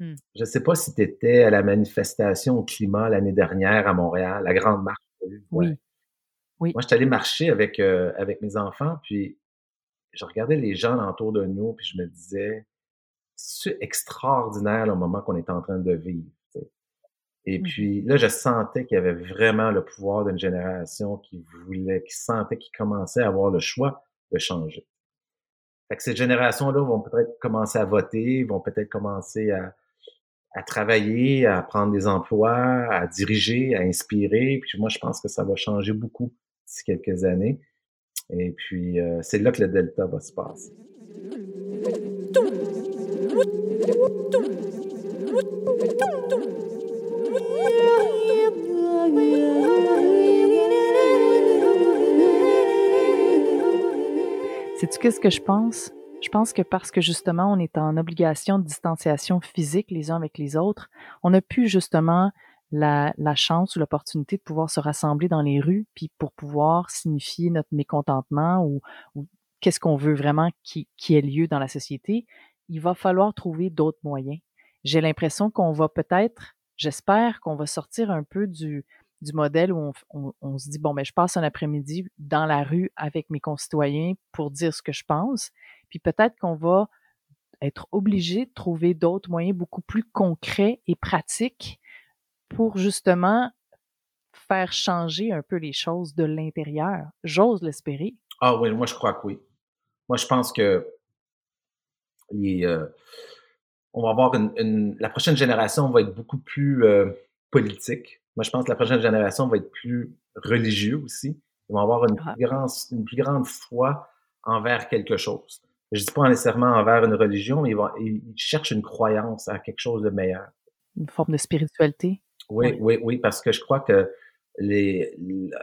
Speaker 2: Mmh. Je ne sais pas si tu étais à la manifestation au climat l'année dernière à Montréal, la grande marche.
Speaker 1: Oui. oui.
Speaker 2: Moi, je suis allé marcher avec, euh, avec mes enfants, puis je regardais les gens autour de nous, puis je me disais, c'est extraordinaire le moment qu'on est en train de vivre. Et mmh puis là, je sentais qu'il y avait vraiment le pouvoir d'une génération qui voulait, qui sentait qu'il commençait à avoir le choix de changer. Fait que ces générations-là vont peut-être commencer à voter, vont peut-être commencer à, à travailler, à prendre des emplois, à diriger, à inspirer. Puis moi, je pense que ça va changer beaucoup d'ici quelques années. Et puis, euh, c'est là que le delta va se passer.
Speaker 1: Sais-tu qu'est-ce que je pense? Je pense que parce que justement, on est en obligation de distanciation physique les uns avec les autres, on a pu justement la, la chance ou l'opportunité de pouvoir se rassembler dans les rues, puis pour pouvoir signifier notre mécontentement ou, ou qu'est-ce qu'on veut vraiment qui, qui ait lieu dans la société, il va falloir trouver d'autres moyens. J'ai l'impression qu'on va peut-être, j'espère qu'on va sortir un peu du, du modèle où on, on, se dit, bon, mais ben, je passe un après-midi dans la rue avec mes concitoyens pour dire ce que je pense. Puis peut-être qu'on va être obligé de trouver d'autres moyens beaucoup plus concrets et pratiques pour justement faire changer un peu les choses de l'intérieur. J'ose l'espérer.
Speaker 2: Ah oui, moi je crois que oui. Moi je pense que les, euh, on va avoir une, la prochaine génération va être beaucoup plus euh, politique. Moi je pense que la prochaine génération va être plus religieux aussi. Ils vont avoir une, ah. plus, grande, une plus grande foi envers quelque chose je dis pas nécessairement envers une religion, mais ils, cherchent une croyance à quelque chose de meilleur.
Speaker 1: Une forme de spiritualité?
Speaker 2: Oui, oui, oui, parce que je crois que les,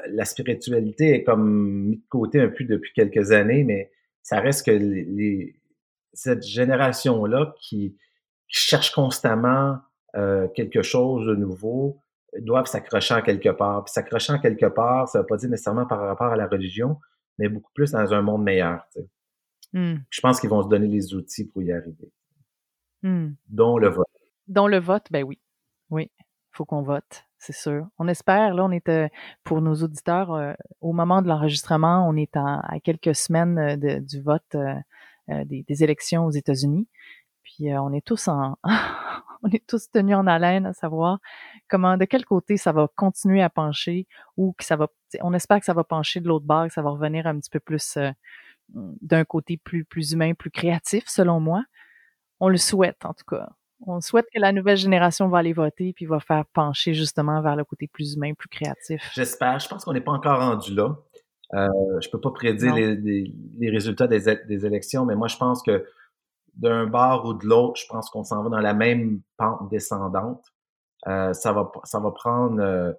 Speaker 2: la spiritualité est comme mis de côté un peu depuis quelques années, mais ça reste que les, cette génération-là qui, cherche constamment euh, quelque chose de nouveau doivent s'accrocher à quelque part. Puis s'accrocher à quelque part, ça ne veut pas dire nécessairement par rapport à la religion, mais beaucoup plus dans un monde meilleur. Tu sais. Mmh. Je pense qu'ils vont se donner les outils pour y arriver. Mmh. Dont le vote.
Speaker 1: Dont le vote, ben oui. Oui, il faut qu'on vote, c'est sûr. On espère, là, on est, euh, pour nos auditeurs, euh, au moment de l'enregistrement, on est à quelques semaines euh, du vote des, des, élections aux États-Unis. Puis on est tous en, on est tous tenus en haleine à savoir comment, de quel côté ça va continuer à pencher ou que ça va, on espère que ça va pencher de l'autre bord, que ça va revenir un petit peu plus d'un côté plus, plus humain, plus créatif, selon moi. On le souhaite, en tout cas. On souhaite que la nouvelle génération va aller voter puis va faire pencher justement vers le côté plus humain, plus créatif.
Speaker 2: J'espère. Je pense qu'on n'est pas encore rendu là. Euh, je peux pas prédire les, les, résultats des, des, élections, mais moi, je pense que d'un bord ou de l'autre, je pense qu'on s'en va dans la même pente descendante. Euh, ça va, ça va prendre, euh,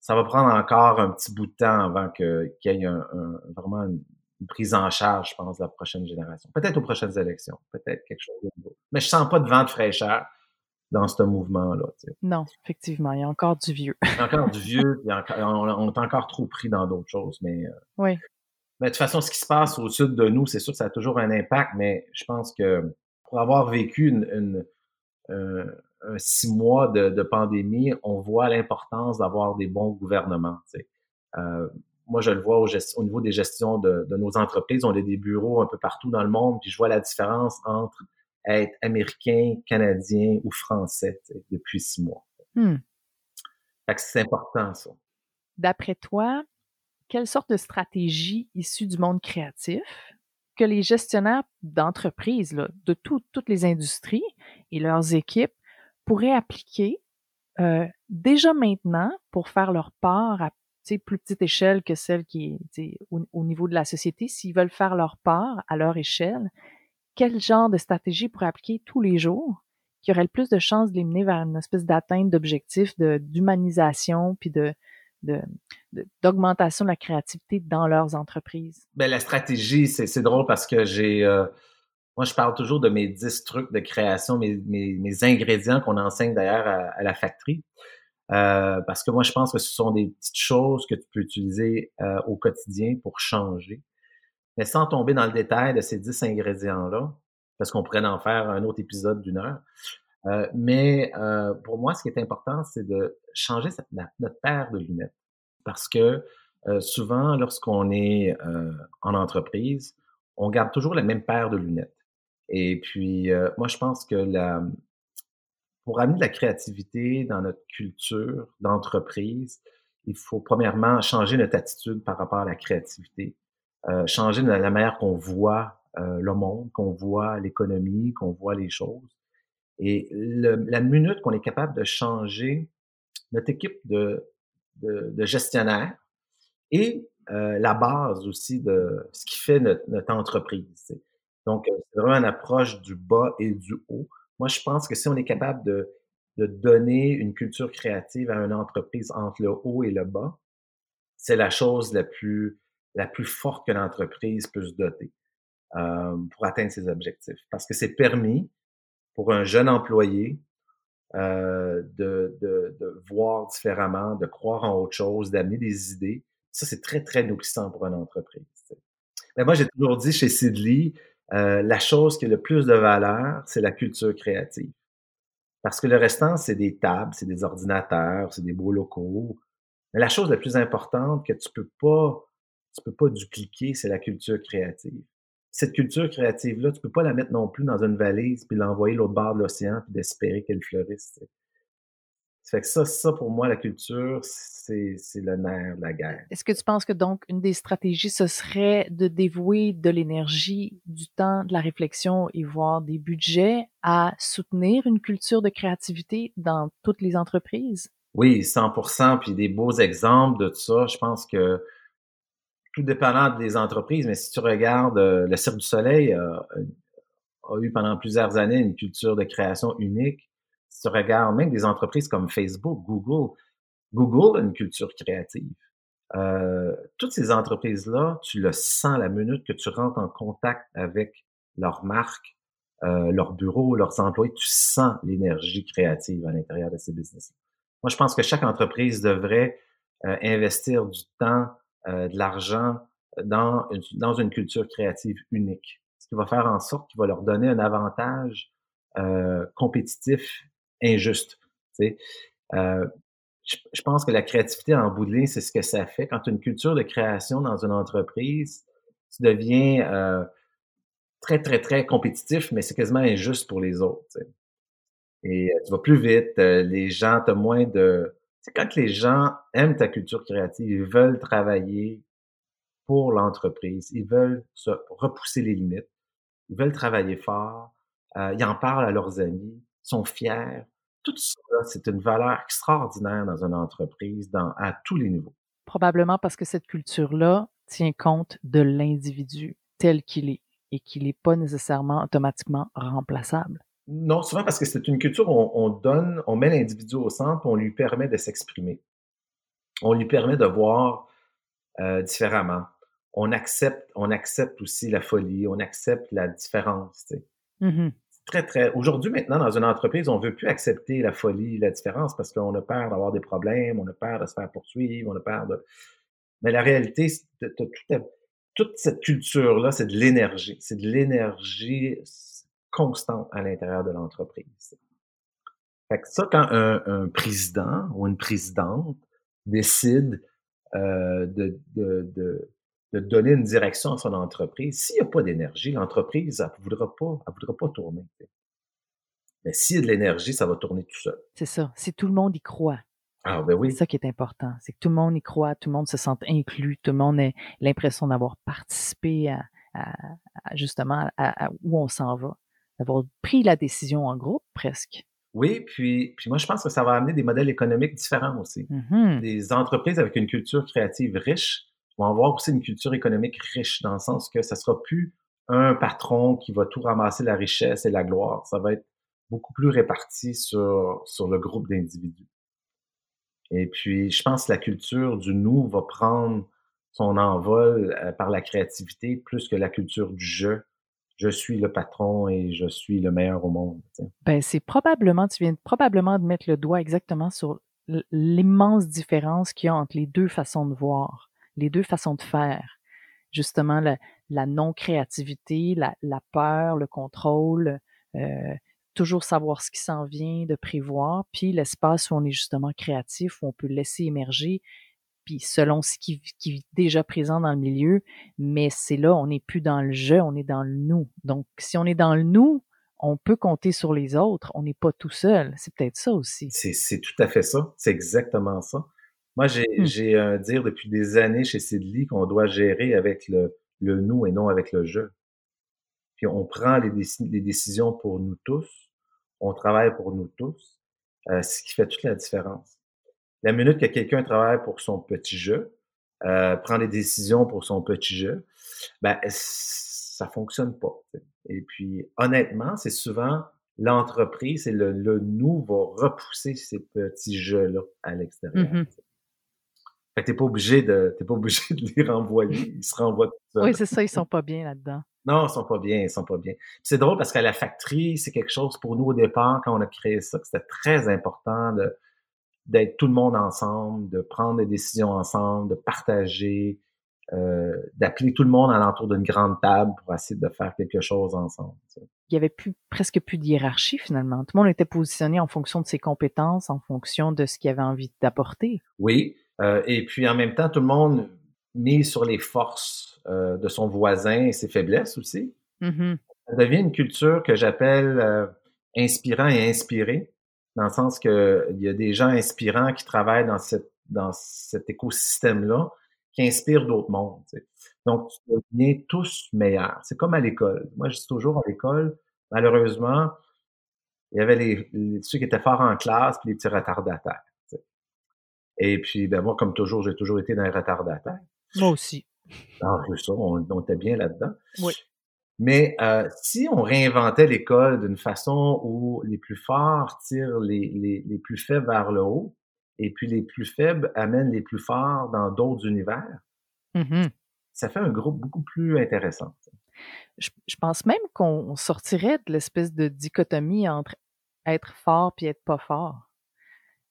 Speaker 2: ça va prendre encore un petit bout de temps avant qu'il y ait un, un, vraiment une, prise en charge, je pense, de la prochaine génération. Peut-être aux prochaines élections, peut-être quelque chose de nouveau. Mais je sens pas de vent de fraîcheur dans ce mouvement-là.
Speaker 1: Non, effectivement, il y a encore du vieux.
Speaker 2: il y a encore du vieux, on, est encore trop pris dans d'autres choses, mais... Euh,
Speaker 1: oui.
Speaker 2: Mais de toute façon, ce qui se passe au sud de nous, c'est sûr que ça a toujours un impact, mais je pense que pour avoir vécu une, un six mois de, pandémie, on voit l'importance d'avoir des bons gouvernements. Euh, moi, je le vois au, niveau des gestions de, nos entreprises. On a des bureaux un peu partout dans le monde, puis je vois la différence entre être américain, canadien ou français depuis six mois. Hmm. c'est important, ça.
Speaker 1: D'après toi, quelle sorte de stratégie issue du monde créatif que les gestionnaires d'entreprises, de toutes les industries et leurs équipes pourraient appliquer euh, déjà maintenant pour faire leur part à plus petite échelle que celle qui est au, niveau de la société, s'ils veulent faire leur part à leur échelle, quel genre de stratégie pourrait appliquer tous les jours qui aurait le plus de chances de les mener vers une espèce d'atteinte d'objectifs d'humanisation puis de, d'augmentation de, la créativité dans leurs entreprises?
Speaker 2: Ben, la stratégie, c'est drôle parce que j'ai... Euh, moi, je parle toujours de mes 10 trucs de création, mes, ingrédients qu'on enseigne d'ailleurs à, la factory. Euh, parce que moi, je pense que ce sont des petites choses que tu peux utiliser euh, au quotidien pour changer. Mais sans tomber dans le détail de ces 10 ingrédients-là, parce qu'on pourrait en faire un autre épisode d'une heure. Euh, mais euh, pour moi, ce qui est important, c'est de changer notre paire de lunettes. Parce que euh, souvent, lorsqu'on est en entreprise, on garde toujours la même paire de lunettes. Et puis, moi, je pense que la, pour amener de la créativité dans notre culture d'entreprise, il faut premièrement changer notre attitude par rapport à la créativité, changer la manière qu'on voit le monde, qu'on voit l'économie, qu'on voit les choses. Et la minute qu'on est capable de changer notre équipe de, de, gestionnaires et euh, la base aussi de ce qui fait notre, entreprise. Donc, euh, c'est vraiment une approche du bas et du haut. Moi, je pense que si on est capable de, donner une culture créative à une entreprise entre le haut et le bas, c'est la chose la plus, forte que l'entreprise peut se doter euh, pour atteindre ses objectifs. Parce que c'est permis, pour un jeune employé euh, de, voir différemment, de croire en autre chose, d'amener des idées. Ça, c'est très, très nourrissant pour une entreprise. Moi, j'ai toujours dit chez Sidley, euh, la chose qui a le plus de valeur, c'est la culture créative. Parce que le restant, c'est des tables, c'est des ordinateurs, c'est des beaux locaux. Mais la chose la plus importante que tu peux pas, tu peux pas dupliquer, c'est la culture créative cette culture créative-là, tu peux pas la mettre non plus dans une valise puis l'envoyer l'autre bord de l'océan puis d'espérer qu'elle fleurisse. Ça fait que ça, ça pour moi, la culture, c'est, le nerf de la guerre.
Speaker 1: Est-ce que tu penses que donc une des stratégies, ce serait de dévouer de l'énergie, du temps, de la réflexion et voire des budgets à soutenir une culture de créativité dans toutes les entreprises?
Speaker 2: Oui, 100%. Puis des beaux exemples de tout ça. Je pense que tout dépendant des entreprises, mais si tu regardes, euh, le Cirque du Soleil euh, a eu pendant plusieurs années une culture de création unique. Tu regardes même des entreprises comme Facebook, Google, Google a une culture créative. Euh, toutes ces entreprises-là, tu le sens la minute que tu rentres en contact avec leur marque, euh, leur bureau, leurs employés, tu sens l'énergie créative à l'intérieur de ces business. Moi, je pense que chaque entreprise devrait investir du temps, euh, de l'argent dans une, dans une culture créative unique, ce qui va faire en sorte qu'il va leur donner un avantage euh, compétitif injuste. Euh, je, pense que la créativité en bout de ligne, c'est ce que ça fait. Quand tu as une culture de création dans une entreprise, tu deviens très, très, très compétitif, mais c'est quasiment injuste pour les autres. Et tu vas plus vite, les gens, tu moins de c'est quand les gens aiment ta culture créative, ils veulent travailler pour l'entreprise, ils veulent se repousser les limites, ils veulent travailler fort, euh, ils en parlent à leurs amis, sont fiers. Tout ça, c'est une valeur extraordinaire dans une entreprise, dans, à tous les niveaux.
Speaker 1: Probablement parce que cette culture-là tient compte de l'individu tel qu'il est et qu'il n'est pas nécessairement automatiquement remplaçable.
Speaker 2: Non, souvent parce que c'est une culture où on, donne, on met l'individu au centre, on lui permet de s'exprimer. On lui permet de voir euh, différemment. On accepte, on accepte aussi la folie, on accepte la différence. Sais. Très, très. Aujourd'hui, maintenant, dans une entreprise, on veut plus accepter la folie, la différence, parce qu'on a peur d'avoir des problèmes, on a peur de se faire poursuivre, on a peur de. Mais la réalité, toute cette culture-là, c'est de l'énergie. C'est de l'énergie constante à l'intérieur de l'entreprise. Fait que ça, quand un, président ou une présidente décide euh, de, de, de, de, donner une direction à son entreprise, s'il n'y a pas d'énergie, l'entreprise, elle ne voudra pas, elle voudra pas tourner. Mais s'il y a de l'énergie, ça va tourner tout seul.
Speaker 1: C'est ça. Si tout le monde y croit.
Speaker 2: Ah, ben oui.
Speaker 1: C'est ça qui est important. C'est que tout le monde y croit, tout le monde se sent inclus, tout le monde a l'impression d'avoir participé à, justement à, où on s'en va d'avoir pris la décision en groupe presque.
Speaker 2: Oui, puis, puis moi, je pense que ça va amener des modèles économiques différents aussi.
Speaker 1: Mm-hmm.
Speaker 2: Des entreprises avec une culture créative riche vont avoir aussi une culture économique riche, dans le sens que ça sera plus un patron qui va tout ramasser la richesse et la gloire. Ça va être beaucoup plus réparti sur, sur le groupe d'individus. Et puis, je pense que la culture du nous va prendre son envol euh, par la créativité plus que la culture du je. Je suis le patron et je suis le meilleur au monde.
Speaker 1: Ben, c'est probablement, tu viens probablement de mettre le doigt exactement sur l'immense différence qu'il y a entre les deux façons de voir, les deux façons de faire. Justement, la, non-créativité, la, peur, le contrôle, euh, toujours savoir ce qui s'en vient, de prévoir, puis l'espace où on est justement créatif, où on peut laisser émerger, puis selon ce qui, qui est déjà présent dans le milieu, mais c'est là, on n'est plus dans le je, on est dans le nous. Donc, si on est dans le nous, on peut compter sur les autres, on n'est pas tout seul. C'est peut-être ça aussi.
Speaker 2: C'est tout à fait ça, c'est exactement ça. Moi, j'ai un mmh. dire depuis des années chez Sidley qu'on doit gérer avec le, le nous et non avec le je. Puis on prend les, les décisions pour nous tous, on travaille pour nous tous, euh, ce qui fait toute la différence. La minute que quelqu'un travaille pour son petit jeu, euh, prend des décisions pour son petit jeu, ben ça fonctionne pas. Et puis honnêtement, c'est souvent l'entreprise et le, nous va repousser ces petits jeux-là à l'extérieur. Mm-hmm. Fait que t'es pas obligé de t'es pas obligé de les renvoyer, ils se renvoient tout
Speaker 1: seuls. Oui, c'est ça, ils sont pas bien là-dedans.
Speaker 2: Non, ils sont pas bien, ils sont pas bien. C'est drôle parce qu'à la factory, c'est quelque chose pour nous au départ, quand on a créé ça, c'était très important de d'être tout le monde ensemble, de prendre des décisions ensemble, de partager, euh, d'appeler tout le monde alentour d'une grande table pour essayer de faire quelque chose ensemble.
Speaker 1: Il y avait plus, presque plus de hiérarchie finalement. Tout le monde était positionné en fonction de ses compétences, en fonction de ce qu'il avait envie d'apporter.
Speaker 2: Oui, euh, et puis en même temps, tout le monde mise sur les forces euh, de son voisin et ses faiblesses aussi. Mm-hmm. Ça devient une culture que j'appelle euh, inspirant et inspiré, dans le sens qu'il y a des gens inspirants qui travaillent dans, cette, dans cet écosystème-là, qui inspirent d'autres mondes. Donc, tu deviens tous meilleurs. C'est comme à l'école. Moi, je dis toujours à l'école, malheureusement, il y avait les, ceux qui étaient forts en classe puis les petits retardataires. Et puis, ben moi, comme toujours, j'ai toujours été dans les retardataires.
Speaker 1: Moi aussi.
Speaker 2: Ah, ça, on, on était bien là-dedans.
Speaker 1: Oui.
Speaker 2: Mais euh, si on réinventait l'école d'une façon où les plus forts tirent les, les, les, plus faibles vers le haut, et puis les plus faibles amènent les plus forts dans d'autres univers, mm-hmm. ça fait un groupe beaucoup plus intéressant.
Speaker 1: Je, je pense même qu'on sortirait de l'espèce de dichotomie entre être fort puis être pas fort.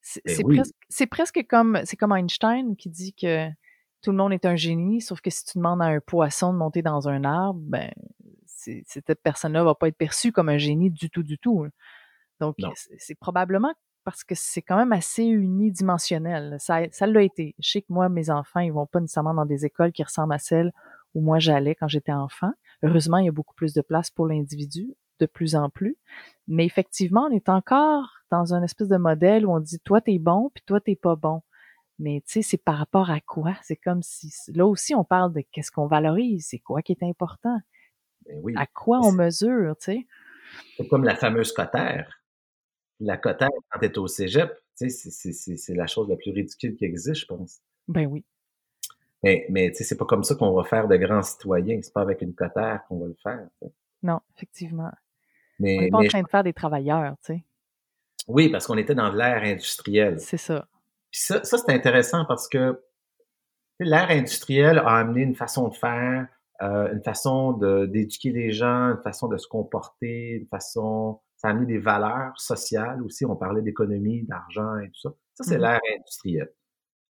Speaker 1: C'est ben presque, presque, comme c'est comme Einstein qui dit que tout le monde est un génie, sauf que si tu demandes à un poisson de monter dans un arbre, ben cette personne-là va pas être perçue comme un génie du tout, du tout. Donc c'est probablement parce que c'est quand même assez unidimensionnel. Ça, ça l'a été. Je sais que moi, mes enfants, ils vont pas nécessairement dans des écoles qui ressemblent à celles où moi j'allais quand j'étais enfant. Heureusement, il y a beaucoup plus de place pour l'individu, de plus en plus. Mais effectivement, on est encore dans un espèce de modèle où on dit toi t'es bon puis toi t'es pas bon. Mais tu sais, c'est par rapport à quoi? C'est comme si là aussi on parle de qu'est-ce qu'on valorise, c'est quoi qui est important? Ben oui. À quoi on mesure, tu sais?
Speaker 2: C'est comme la fameuse cotère. La cotère quand t'es au cégep, tu sais, c'est la chose la plus ridicule qui existe, je pense.
Speaker 1: Ben oui.
Speaker 2: Mais, mais tu sais, c'est pas comme ça qu'on va faire de grands citoyens. C'est pas avec une cotère qu'on va le faire.
Speaker 1: Non, effectivement. Mais, on n'est pas en train de faire des travailleurs, tu sais.
Speaker 2: Oui, parce qu'on était dans l'ère industrielle.
Speaker 1: C'est ça.
Speaker 2: Puis ça, ça c'est intéressant parce que l'ère industrielle a amené une façon de faire, euh, une façon d'éduquer les gens, une façon de se comporter, une façon... Ça a amené des valeurs sociales aussi. On parlait d'économie, d'argent et tout ça. Ça, c'est mm-hmm. l'ère industrielle.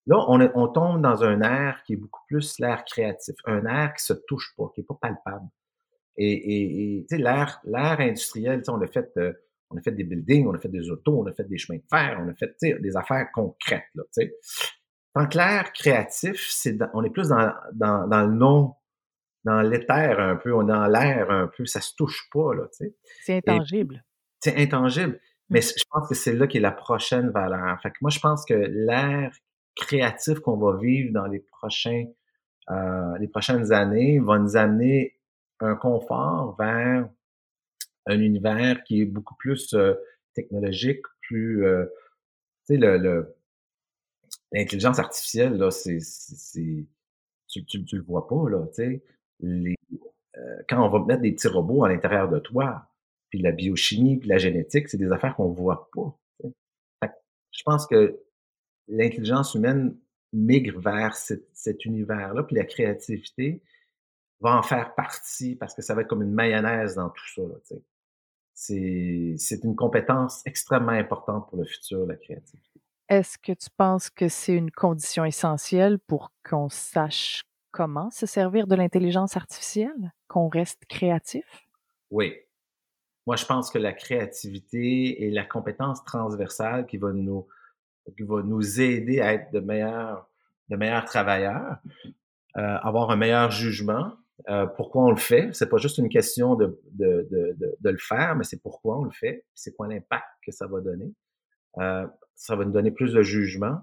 Speaker 2: Là, on, on tombe dans un air qui est beaucoup plus l'air créatif, un air qui se touche pas, qui est pas palpable. Et, tu sais, l'air, l'air industriel, on a fait, euh, on a fait des buildings, on a fait des autos, on a fait des chemins de fer, on a fait, des affaires concrètes, là, tu sais. Tant que l'air créatif, c'est, on est plus dans, dans, dans le non, dans l'éther un peu, on est dans l'air un peu, ça se touche pas, là, tu sais.
Speaker 1: C'est intangible.
Speaker 2: C'est intangible. Mais mmh. je pense que c'est là qui est la prochaine valeur. Fait que moi, je pense que l'air créatif qu'on va vivre dans les prochains, euh, les prochaines années va nous amener un confort vers un univers qui est beaucoup plus euh, technologique, plus, euh, tu sais, le, l'intelligence artificielle, là, c'est, tu, tu, tu, le vois pas, là, tu sais. Les, euh, quand on va mettre des petits robots à l'intérieur de toi, puis la biochimie, puis la génétique, c'est des affaires qu'on voit pas. je pense que l'intelligence humaine migre vers cet univers-là, puis la créativité va en faire partie parce que ça va être comme une mayonnaise dans tout ça. C'est une compétence extrêmement importante pour le futur, la créativité.
Speaker 1: Est-ce que tu penses que c'est une condition essentielle pour qu'on sache comment se servir de l'intelligence artificielle, qu'on reste créatif?
Speaker 2: Oui. Moi, je pense que la créativité est la compétence transversale qui va nous, qui va nous aider à être de meilleurs, de meilleurs travailleurs, euh, avoir un meilleur jugement. Euh, pourquoi on le fait? C'est pas juste une question de, de, de, de, le faire, mais c'est pourquoi on le fait, c'est quoi l'impact que ça va donner. Euh, ça va nous donner plus de jugement.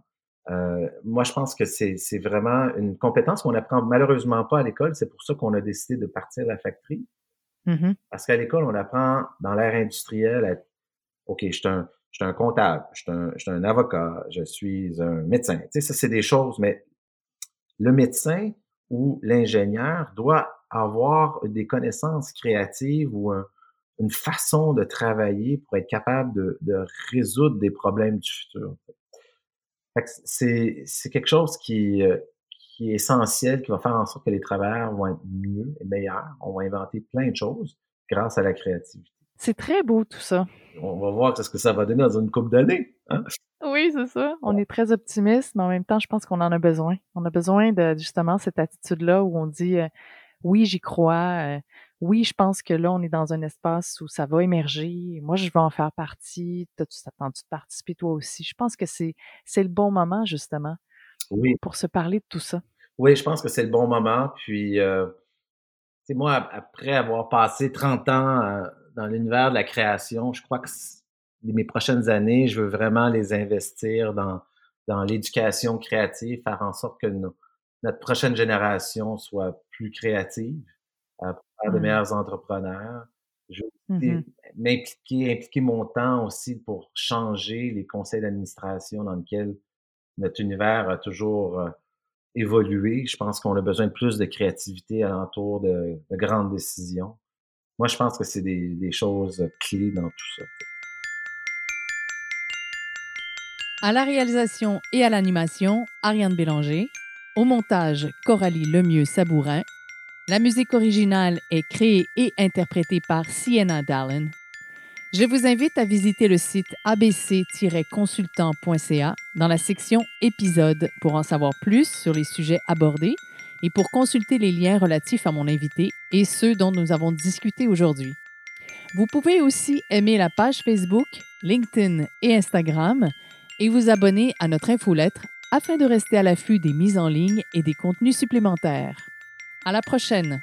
Speaker 2: Euh, moi, je pense que c'est vraiment une compétence qu'on apprend malheureusement pas à l'école. C'est pour ça qu'on a décidé de partir à la factory. Mm-hmm. Parce qu'à l'école, on apprend dans l'ère industrielle à OK, je suis un, je suis un comptable, je suis un, je suis un avocat, je suis un médecin. Tu sais, ça, c'est des choses, mais le médecin ou l'ingénieur doit avoir des connaissances créatives ou une façon de travailler pour être capable de, de résoudre des problèmes du futur. C'est, c'est quelque chose qui, euh, qui est essentiel, qui va faire en sorte que les travailleurs vont être mieux et meilleurs. On va inventer plein de choses grâce à la créativité.
Speaker 1: C'est très beau tout ça.
Speaker 2: On va voir ce que ça va donner dans une couple d'années. Hein?
Speaker 1: Oui, c'est ça. On est très optimiste, mais en même temps, je pense qu'on en a besoin. On a besoin de justement cette attitude-là où on dit euh, oui, j'y crois. Euh, oui, je pense que là, on est dans un espace où ça va émerger. Moi, je veux en faire partie. T'as-tu attendu de participer toi aussi? Je pense que c'est, c'est le bon moment, justement,
Speaker 2: oui.
Speaker 1: pour se parler de tout ça.
Speaker 2: Oui, je pense que c'est le bon moment. Puis, euh, moi, après avoir passé 30 ans euh, dans l'univers de la création, je crois que mes prochaines années, je veux vraiment les investir dans, dans l'éducation créative, faire en sorte que notre prochaine génération soit plus créative faire de mmh. meilleurs entrepreneurs. Je veux mmh m'impliquer, impliquer mon temps aussi pour changer les conseils d'administration dans lesquels notre univers a toujours euh, évolué. Je pense qu'on a besoin de plus de créativité alentour de, de grandes décisions. Moi, je pense que c'est des, des choses clés dans tout ça.
Speaker 1: À la réalisation et à l'animation, Ariane Bélanger. Au montage, Coralie Lemieux-Sabourin la musique originale est créée et interprétée par Sienna Dallin. Je vous invite à visiter le site abc-consultant.ca dans la section Épisodes pour en savoir plus sur les sujets abordés et pour consulter les liens relatifs à mon invité et ceux dont nous avons discuté aujourd'hui. Vous pouvez aussi aimer la page Facebook, LinkedIn et Instagram et vous abonner à notre infolettre afin de rester à l'affût des mises en ligne et des contenus supplémentaires. À la prochaine!